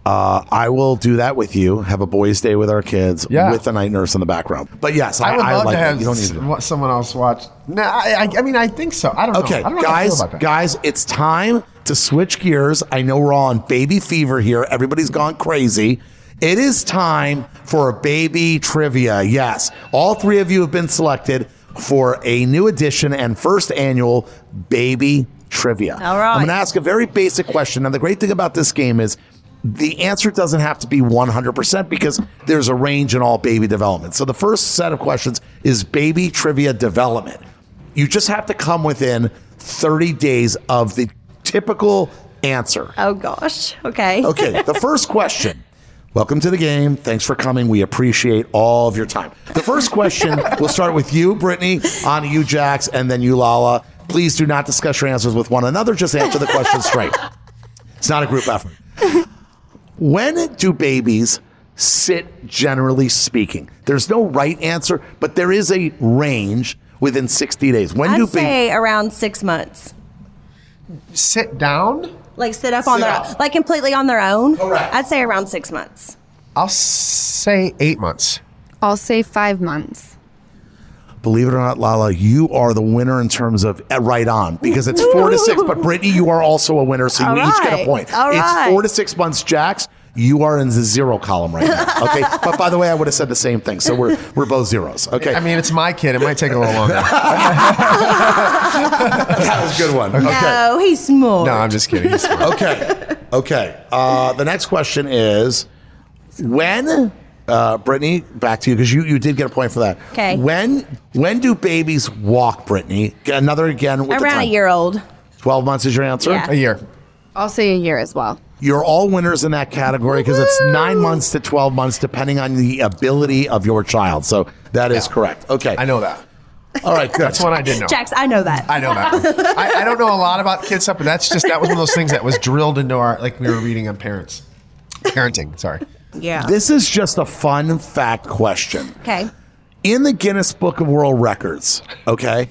uh, I will do that with you. Have a boys' day with our kids Yeah. with the night nurse in the background. But yes, I, I would love like to have You don't need to. someone else watch. No, I, I, I mean I think so. I don't know. Okay, know how I feel guys, about that. guys, it's time to switch gears. I know we're all on baby fever here. Everybody's gone crazy. It is time for a baby trivia. Yes, all three of you have been selected for a new edition and first annual baby trivia. All right. I'm going to ask a very basic question. Now, the great thing about this game is the answer doesn't have to be 100% because there's a range in all baby development. So the first set of questions is baby trivia development. You just have to come within 30 days of the typical answer. Oh gosh. Okay. Okay, the *laughs* first question. Welcome to the game. Thanks for coming. We appreciate all of your time. The first question, *laughs* we'll start with you, Brittany, on to you, Jax, and then you, Lala. Please do not discuss your answers with one another. Just answer the question *laughs* straight. It's not a group effort. When do babies sit, generally speaking? There's no right answer, but there is a range within 60 days. When do I'd babies. say around six months. Sit down. Like sit up on their up. like completely on their own. Correct. I'd say around six months. I'll say eight months. I'll say five months. Believe it or not, Lala, you are the winner in terms of uh, right on because it's four to six. But Brittany, you are also a winner, so you All each get a point. All it's right. four to six months, Jax. You are in the zero column right now. Okay, *laughs* but by the way, I would have said the same thing. So we're we're both zeros. Okay, I mean, it's my kid. It might take a little longer. *laughs* that was a good one. Okay, No, he's smart. no, I'm just kidding. He's smart. okay, okay. Uh, the next question is when. Uh, Brittany, back to you because you, you did get a point for that. Okay. When when do babies walk, Brittany? Another again with the around a time. year old. Twelve months is your answer. Yeah. A year. I'll say a year as well. You're all winners in that category because it's nine months to 12 months, depending on the ability of your child. So that is correct. Okay. I know that. All right, good. That's one I didn't know. Jax, I know that. I know that. I, I don't know a lot about kids stuff, but that's just that was one of those things that was drilled into our like we were reading on parents, parenting. Sorry. yeah. This is just a fun fact question. okay. In the Guinness Book of World Records, okay,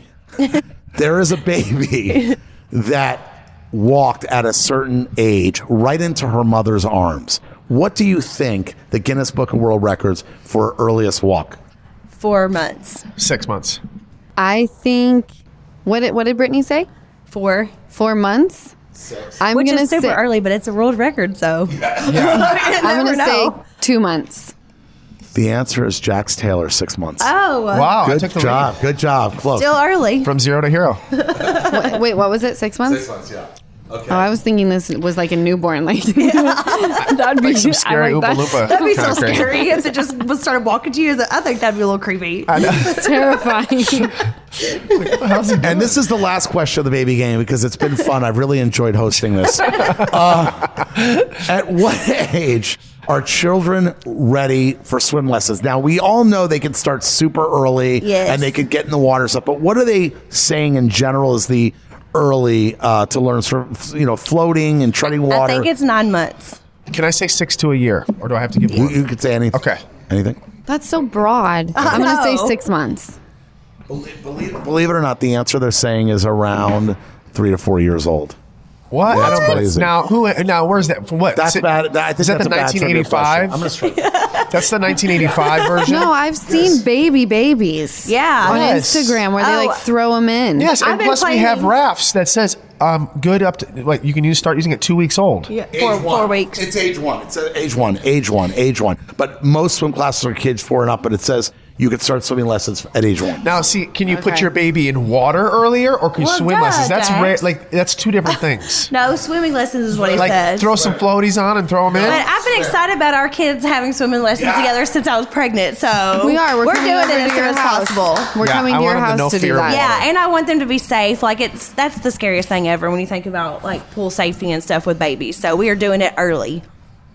*laughs* there is a baby that walked at a certain age right into her mother's arms. What do you think the Guinness Book of World Records for earliest walk? Four months. Six months. I think. What did what did Brittany say? Four. Four months. I'm Which gonna is super say, early, but it's a world record, so *laughs* I'm gonna say two months. The answer is Jax Taylor, six months. Oh, Wow. I Good took the job. Good job. Close. still early. From zero to hero. *laughs* What- wait, what was it? Six months? Six months, yeah. Okay. Oh, I was thinking this was like a newborn. Like *laughs* *laughs* that'd be Some scary like that. That'd be so crazy. scary if it just was started walking to you. I think that'd be a little creepy. *laughs* Terrifying. And this is the last question of the baby game because it's been fun. I've really enjoyed hosting this. Uh, at what age are children ready for swim lessons? Now, we all know they can start super early Yes. and they could get in the water and stuff, but what are they saying in general is the early uh, to learn sort of, you know, floating and treading water. I think it's nine months. Can I say six to a year, or do I have to give you, more? you could say anything. Okay. Anything? That's so broad. I'm gonna say six months. Believe it or not, the answer they're saying is around three to four years old. What? I That's don't crazy. Now who? Now where's that? For what? That's Is it- bad. I think is that that's the a bad trivia 1985? I'm gonna straight. *laughs* That's the 1985 *laughs* version. No, I've seen baby babies. Yeah. On Yes. Instagram where they Oh. like throw them in. Yes, I've and been plus we have playing- rafts that says um, good up to like you can use start using it two weeks old. Yeah, four, four weeks. It's age one. It's age one, age one, age one. But most swim classes are kids four and up, but it says you could start swimming lessons at age one. Now, see, can you put Okay. your baby in water earlier, or can you Well, swim duh, lessons? That's Dax. rare. Like that's two different *laughs* things. No, swimming lessons is what he like said. throw some floaties on and throw them in. but I've been excited about our kids having swimming lessons together since I was pregnant. So We are. We're, coming doing over it to as soon your as house. possible. We're Yeah, coming I to your want to house know to do fear that. Yeah, and I want them to be safe. Like it's that's the scariest thing ever when you think about like pool safety and stuff with babies. So we are doing it early.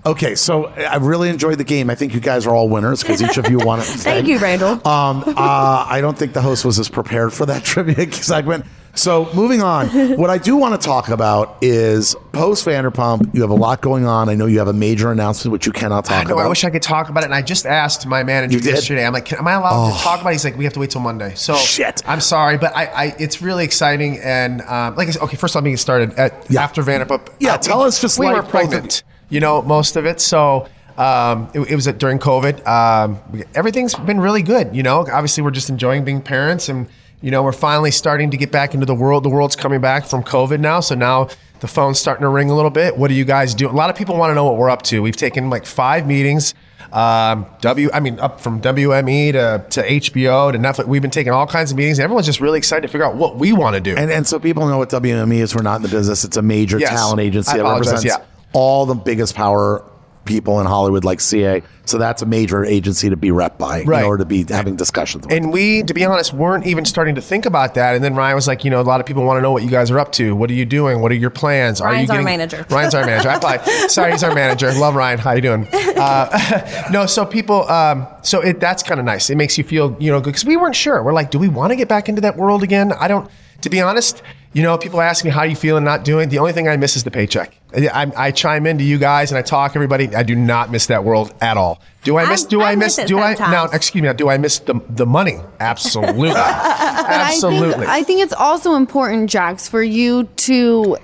Okay, so I really enjoyed the game. I think you guys are all winners because each of you won it. *laughs* Thank you, Randall. *laughs* Um, uh, I don't think the host was as prepared for that *laughs* trivia segment. So moving on, what I do want to talk about is post Vanderpump. You have a lot going on. I know you have a major announcement which you cannot talk I know. about. I wish I could talk about it, and I just asked my manager yesterday. I'm like, Can, "Am I allowed to talk about?" it? He's like, "We have to wait till Monday." So Shit. I'm sorry, but I, I it's really exciting, and um, like I said, okay, first of all, being started at Yeah. after Vanderpump. Yeah, uh, tell we- us just we like were both of pregnant. You know, most of it. So. Um, it, it was during COVID. Um, everything's been really good. You know, obviously we're just enjoying being parents, and you know we're finally starting to get back into the world. The world's coming back from COVID now, so now the phone's starting to ring a little bit. What do you guys do? A lot of people want to know what we're up to. We've taken like five meetings. Um, W, I mean, up from WME to, to HBO to Netflix. We've been taking all kinds of meetings. And everyone's just really excited to figure out what we want to do. And, and so people know what WME is. We're not in the business. It's a major Yes. talent agency I that apologize, represents yeah. All the biggest power people in Hollywood, like CAA. So that's a major agency to be rep by, Right. in order to be having discussions. With. And we, to be honest, weren't even starting to think about that. And then Ryan was like, you know, a lot of people want to know what you guys are up to. What are you doing? What are your plans? Are Ryan's you our manager. *laughs* Ryan's our manager. I applied. *laughs* Sorry, he's our manager. Love Ryan. How you doing? Uh, *laughs* no, so people, um, so it that's kind of nice. It makes you feel, you know, good because we weren't sure. We're like, do we want to get back into that world again? I don't. To be honest, you know, people ask me how you feel and not doing. The only thing I miss is the paycheck. I, I, chime into you guys and I talk everybody. I do not miss that world at all. Do I miss? Do I, I miss? miss do I now? Excuse me. Do I miss the the money? Absolutely, *laughs* absolutely. I think, I think it's also important, Jax, for you to,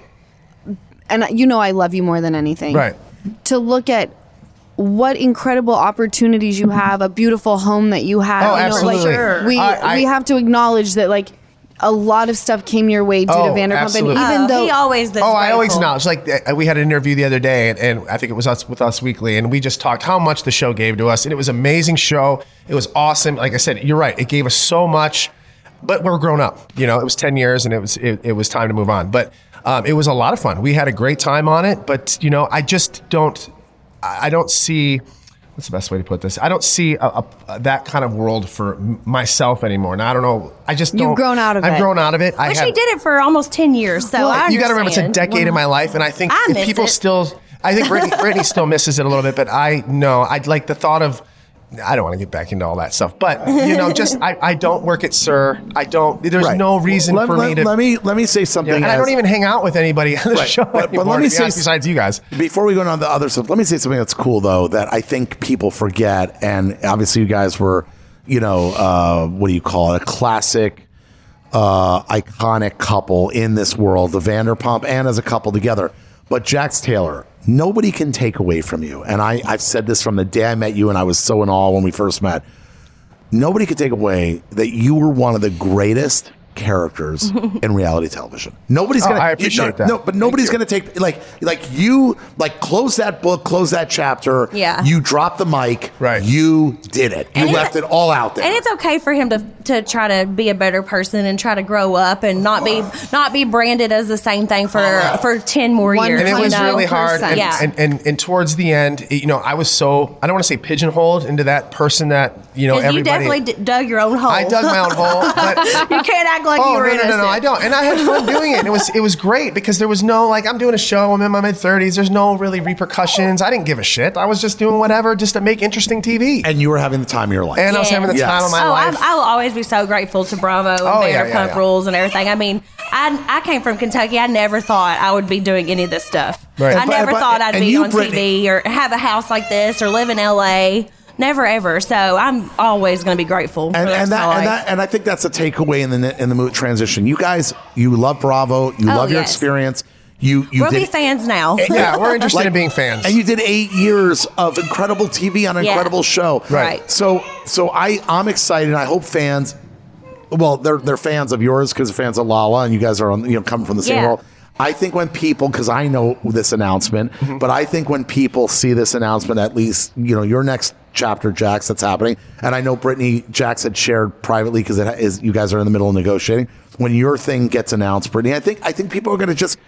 and you know I love you more than anything. Right. To look at what incredible opportunities you have, a beautiful home that you have. Oh, you know, absolutely. like, Sure. we I- we have to acknowledge that like a lot of stuff came your way due Oh, to Vanderpump, absolutely. and even Oh, though he always does Oh, I always grateful. acknowledge. Like uh, we had an interview the other day, and, and I think it was us with Us Weekly, and we just talked how much the show gave to us, and it was an amazing show. It was awesome. Like I said, you're right. It gave us so much, but we're grown up. You know, it was ten years, and it was it, it was time to move on. But um, it was a lot of fun. We had a great time on it. But you know, I just don't. I I don't see. What's the best way to put this? I don't see a, a, that kind of world for m- myself anymore. Now I don't know. I just You've grown out of it. I've grown out of it. I But have, she did it for almost 10 years. So I you got to remember it's a decade of my life, and I think I if people it. still, I think Brittany, *laughs* Brittany still misses it a little bit, but I know I'd like the thought of. I don't want to get back into all that stuff, but you know, just I, I don't work at Sir. I don't. There's Right. no reason let, for let- me to. let me let me say something. and I don't even hang out with anybody on the Right. show But- but let me say besides you guys. Before we go on to the other stuff, let me say something that's cool though that I think people forget, and obviously you guys were, you know, uh, what do you call it? A classic, uh, iconic couple in this world, the Vanderpump, and as a couple together. But Jax Taylor, nobody can take away from you, and I, I've said this from the day I met you, and I was so in awe when we first met. Nobody could take away that you were one of the greatest characters *laughs* in reality television. Nobody's Oh, gonna. I you- appreciate no, that. No, but nobody's gonna take like like you like close that book, close that chapter. Yeah. You dropped the mic. Right. You did it. You And it's- left it all out there. And it's okay for him to to try to be a better person and try to grow up and not be not be branded as the same thing for oh, for ten more years. and it was you know? really hard. And, Yeah. and, and and towards the end, you know, I was so I don't want to say pigeonholed into that person that you know 'Cause you definitely d- dug your own hole. I dug my own *laughs* hole, but you can't act like oh you were no, no, innocent. no, no, I don't. And I had fun doing it. And it was it was great because there was no like I'm doing a show. I'm in my mid 30s. There's no really repercussions. I didn't give a shit. I was just doing whatever just to make interesting TV. and you were having the time of your life. And I was having the Yes. time of my oh, life. I'm, I will always be so grateful to Bravo and Oh, yeah, Vanderpump yeah, yeah. Rules and everything. I mean, I I came from Kentucky. I never thought I would be doing any of this stuff. Right. I but- never but- thought I'd be you, on Brittany- TV or have a house like this or live in LA. Never ever. So I'm always going to be grateful. and, and that and that and I think that's a takeaway in the in the mood transition. You guys, you love Bravo. You Oh, love your yes. experience. You you we'll did be fans now. yeah, we're interested Like- in being fans. And you did eight years of incredible TV on an Yeah. incredible show. Right. So so I I'm excited. and I hope fans. Well, they're they're fans of yours because they're fans of Lala, and you guys are on you know coming from the same Yeah. world. I think when people, because I know this announcement, Mm-hmm. but I think when people see this announcement, at least you know your next chapter, Jax, that's happening, and I know Brittany Jax had shared privately because it is you guys are in the middle of negotiating. When your thing gets announced, Brittany, I think I think people are going to just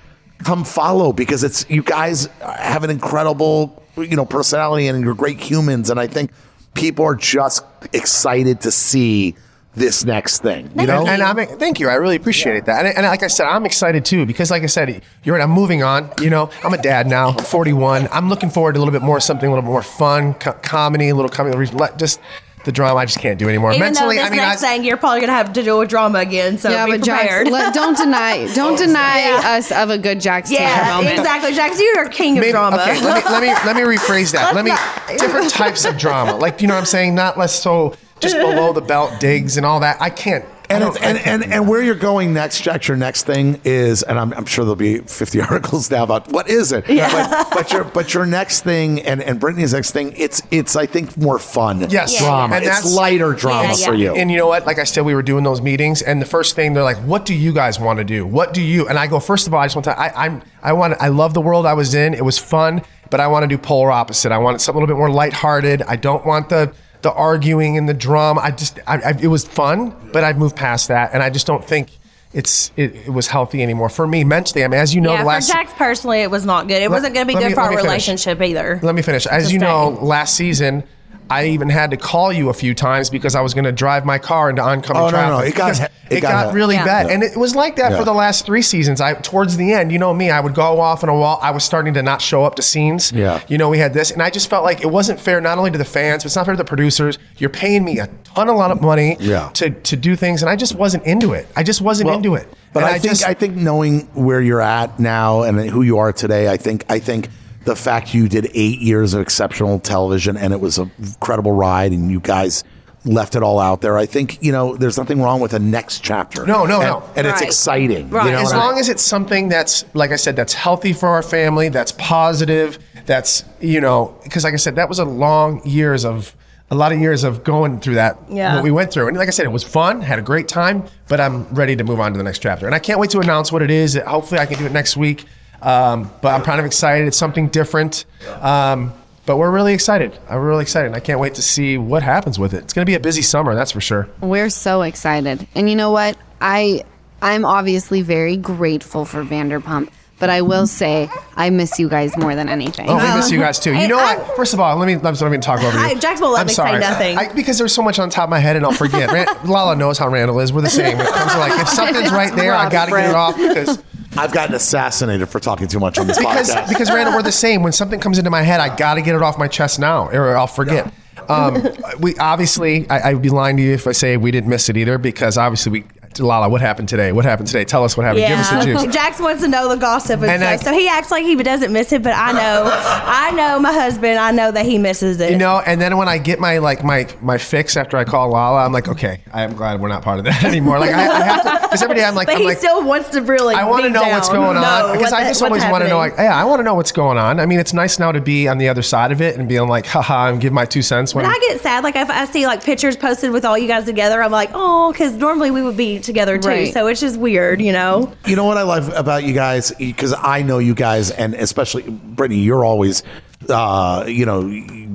come follow because it's you guys have an incredible you know personality and you're great humans, and I think people are just excited to see this next thing. You know, and, and I'm thank you. I really appreciate that. And, and like I said, I'm excited too because, like I said, you're right. I'm moving on. You know, I'm a dad now. I'm 41. I'm looking forward to a little bit more something a little bit more fun, co- comedy, a little comedy. Just the drama, I just can't do anymore. Even Mentally, though this I mean, next I, thing you're probably going to have to do a drama again. So yeah, be but Jax, prepared. let, don't *laughs* deny don't oh, deny Yeah. us of a good Jax yeah, moment. exactly. Jax, you are king of drama. okay, let me let me let me rephrase that. *laughs* let me Let's not- different types of drama. Like you know what I'm saying? Not less so just below the belt digs and all that. I can't. And, I it's, don't- and, and and where you're going next, Jax, your next thing is, and I'm, I'm sure there'll be 50 *laughs* articles now about what is it. But, but your but your next thing and, and Brittany's next thing, it's it's I think more fun. Yes. Yeah. drama. And it's that's- lighter drama Yeah, for you. And you know what? Like I said, we were doing those meetings, and the first thing they're like, "What do you guys want to do? What do you?" And I go, first of all, I just want to. I, I'm. I want. I love the world I was in. It was fun, but I want to do polar opposite. I want something a little bit more lighthearted. I don't want the the arguing and the drama. I just. I, I, it was fun, but I've moved past that, and I just don't think it's it, it was healthy anymore for me mentally. I mean, as you know, yeah, the last for Jax personally, it was not good. It Let- wasn't going to be good me- for our finish. relationship either. Let me finish. As you know, last season, I even had to call you a few times because I was going to drive my car into oncoming Oh, no, no, traffic. it got- it it, got- got, really Yeah. bad, and it was like that Yeah. for the last three seasons. I towards the end, you know me, I would go off on a wall. I was starting to not show up to scenes. Yeah. you know we had this, and I just felt like it wasn't fair not only to the fans, but it's not fair to the producers. You're paying me a ton, a lot of money, Yeah. to to do things, and I just wasn't into it. I just wasn't Well, into it. But And I, think just, I think knowing where you're at now and who you are today, I think I think the fact you did eight years of exceptional television and it was an incredible ride, and you guys left it all out there. I think you know there's nothing wrong with a next chapter. No, no, and, no. and it's Right. exciting. Right. You know as what I- long as it's something that's like I said, that's healthy for our family, that's positive, that's you know, because like I said, that was a long years of a lot of years of going through that Yeah. what we went through, and like I said, it was fun, had a great time, but I'm ready to move on to the next chapter, and I can't wait to announce what it is. Hopefully, I can do it next week. Um, but I'm kind of excited. It's something different. Um, but we're really excited. I'm really excited. I can't wait to see what happens with it. It's going to be a busy summer, that's for sure. We're so excited. And you know what? I I'm obviously very grateful for Vanderpump, but I will say I miss you guys more than anything. Oh, we miss you guys too. You know what? First of all, let me let me, let me talk over you. I- Jax won't let I'm me say sorry. nothing. I, because there's so much on top of my head, and I'll forget. Ran- Lala knows how Randall is. We're the same. When it comes to like, if something's *laughs* right there, I rough, got to get Brett. it off because I've gotten assassinated for talking too much on this because podcast. because Randall, we're the same. When something comes into my head, I got to get it off my chest now, or I'll forget. Um, *laughs* we obviously, I, I would be lying to you if I say we didn't miss it either, because obviously we. Lala, what happened today? What happened today? Tell us what happened. Give us the juice. *laughs* Jax wants to know the gossip and, And stuff. I- so he acts like he doesn't miss it, but I know, I know my husband. I know that he misses it. You know, and then when I get my like my my fix after I call Lala, I'm like, okay, I am glad we're not part of that *laughs* anymore. Like I, I have to because every day I'm like, but I'm he like, still wants to really. I want to know what's going on because what I just always want to know. Like, yeah, I want to know what's going on. I mean, it's nice now to be on the other side of it and being like, haha, and give my two cents. When But I get sad. Like if I see like pictures posted with all you guys together, I'm like, oh, because normally we would be together too. Right. So it's just weird, you know. You know what I love about you guys because I know you guys, and especially Brittany, you're always, uh, you know,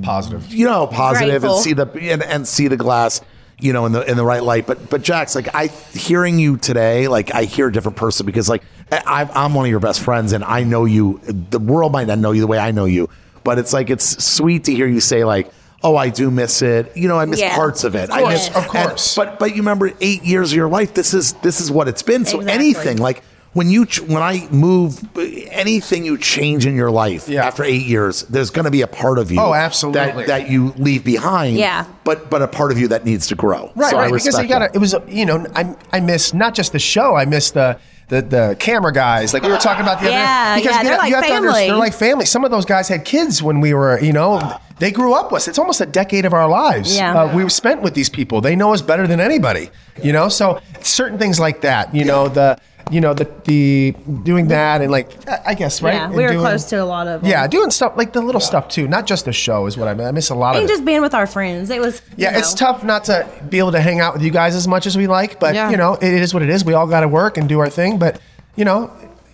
positive. you know, positive Grateful. and see the and, and see the glass, you know, in the in the right light. But but Jax, like I hearing you today, like I hear a different person because like I, I'm one of your best friends, and I know you. The world might not know you the way I know you, but it's like it's sweet to hear you say like. Oh, I do miss it. You know, I miss Yeah. parts of it. Of I miss. Of course. and- but but you remember eight years of your life. This is this is what it's been. So Exactly. anything like when you ch- when I move, anything you change in your life Yeah. after eight years, there's going to be a part of you. Oh, absolutely. That, that you leave behind. Yeah. But but a part of you that needs to grow. Right, So I right. Because respect you got to. It was, you know, I I miss not just the show. I miss the. The, the camera guys, like we were talking about the Yeah, other day. yeah, you they're know- like you have to family. understand, they're like family. Some of those guys had kids when we were, you know, they grew up with us. It's almost a decade of our lives. Yeah. Uh, we were spent with these people. They know us better than anybody, you know? So certain things like that, you know, the, you know, the, the doing that and like, I guess, right? Yeah, And we were doing- close to a lot of. them. Yeah, doing stuff like the little stuff too, not just the show is what I mean. I miss a lot of And it. just being with our friends, it was. Yeah, it's tough not to be able to hang out with you guys as much as we like, but Yeah. you know, it is what it is. We all got to work and do our thing, but you know,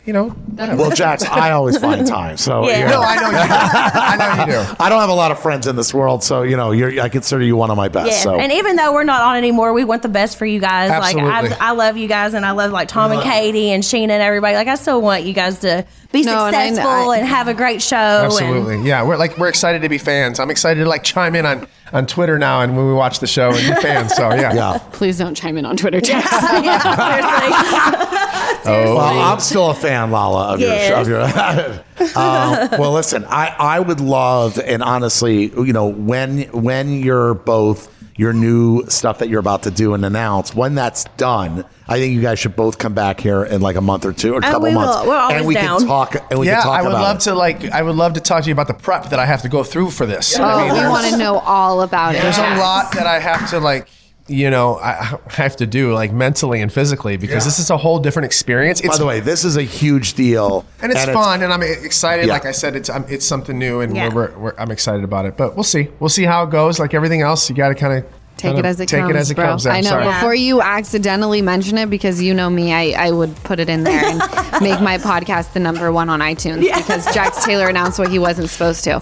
you know, whatever. Well, Jax, I always find *laughs* time. So Yeah. you know, no, I know you. Do. I know you do. *laughs* I don't have a lot of friends in this world, so you know, you're, I consider you one of my best. Yes. So And even though we're not on anymore, we want the best for you guys. Absolutely. Like I, I love you guys, and I love like Tom and Katie and Scheana and everybody. Like I still want you guys to be No, and I- successful I- and, have a great show. Absolutely, And, yeah. We're like we're excited to be fans. I'm excited to like chime in on on Twitter now and when we watch the show and be fans. So yeah, yeah. Please don't chime in on Twitter, Jax. *laughs* yeah, *laughs* seriously. Well, I'm still a fan, Lala, of Yes. your *laughs* show. um, well, listen, I, I would love, and honestly, you know, when when you're both your new stuff that you're about to do and announce, when that's done, I think you guys should both come back here in like a month or two or a couple Oh, we will. months, We're always and we down. can talk. And we yeah. can talk I would love it. to like. I would love to talk to you about the prep that I have to go through for this. I Oh, mean, we want to know all about it. There's a lot that I have to like. You know, I *laughs* I have to do like mentally and physically because this is a whole different experience. It's By the way, this is a huge deal, and it's fun, and I'm excited. Yeah. Like I said, it's um, it's something new, and Yeah. we're, we're, we're, I'm excited about it. But we'll see. We'll see how it goes. Like everything else, you got to kind of Take it as it take comes, it as it bro. comes. I'm I know. sorry. Before you accidentally mention it, because you know me, I, I would put it in there and *laughs* make my podcast the number one on iTunes because Jax Taylor announced what he wasn't supposed to.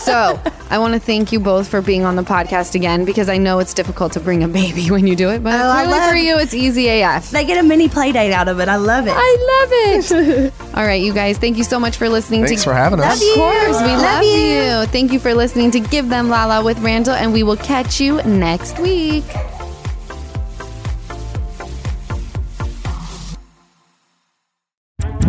So I want to thank you both for being on the podcast again because I know it's difficult to bring a baby *laughs* when you do it, but Oh, I clearly love- for you, it's easy AF. They get a mini play date out of it. I love it. I love it. *laughs* All right, you guys, thank you so much for listening Thanks to for having us. Of course, we love, Love you. you. Thank you for listening to Give Them Lala with Randall, and we will catch you next week.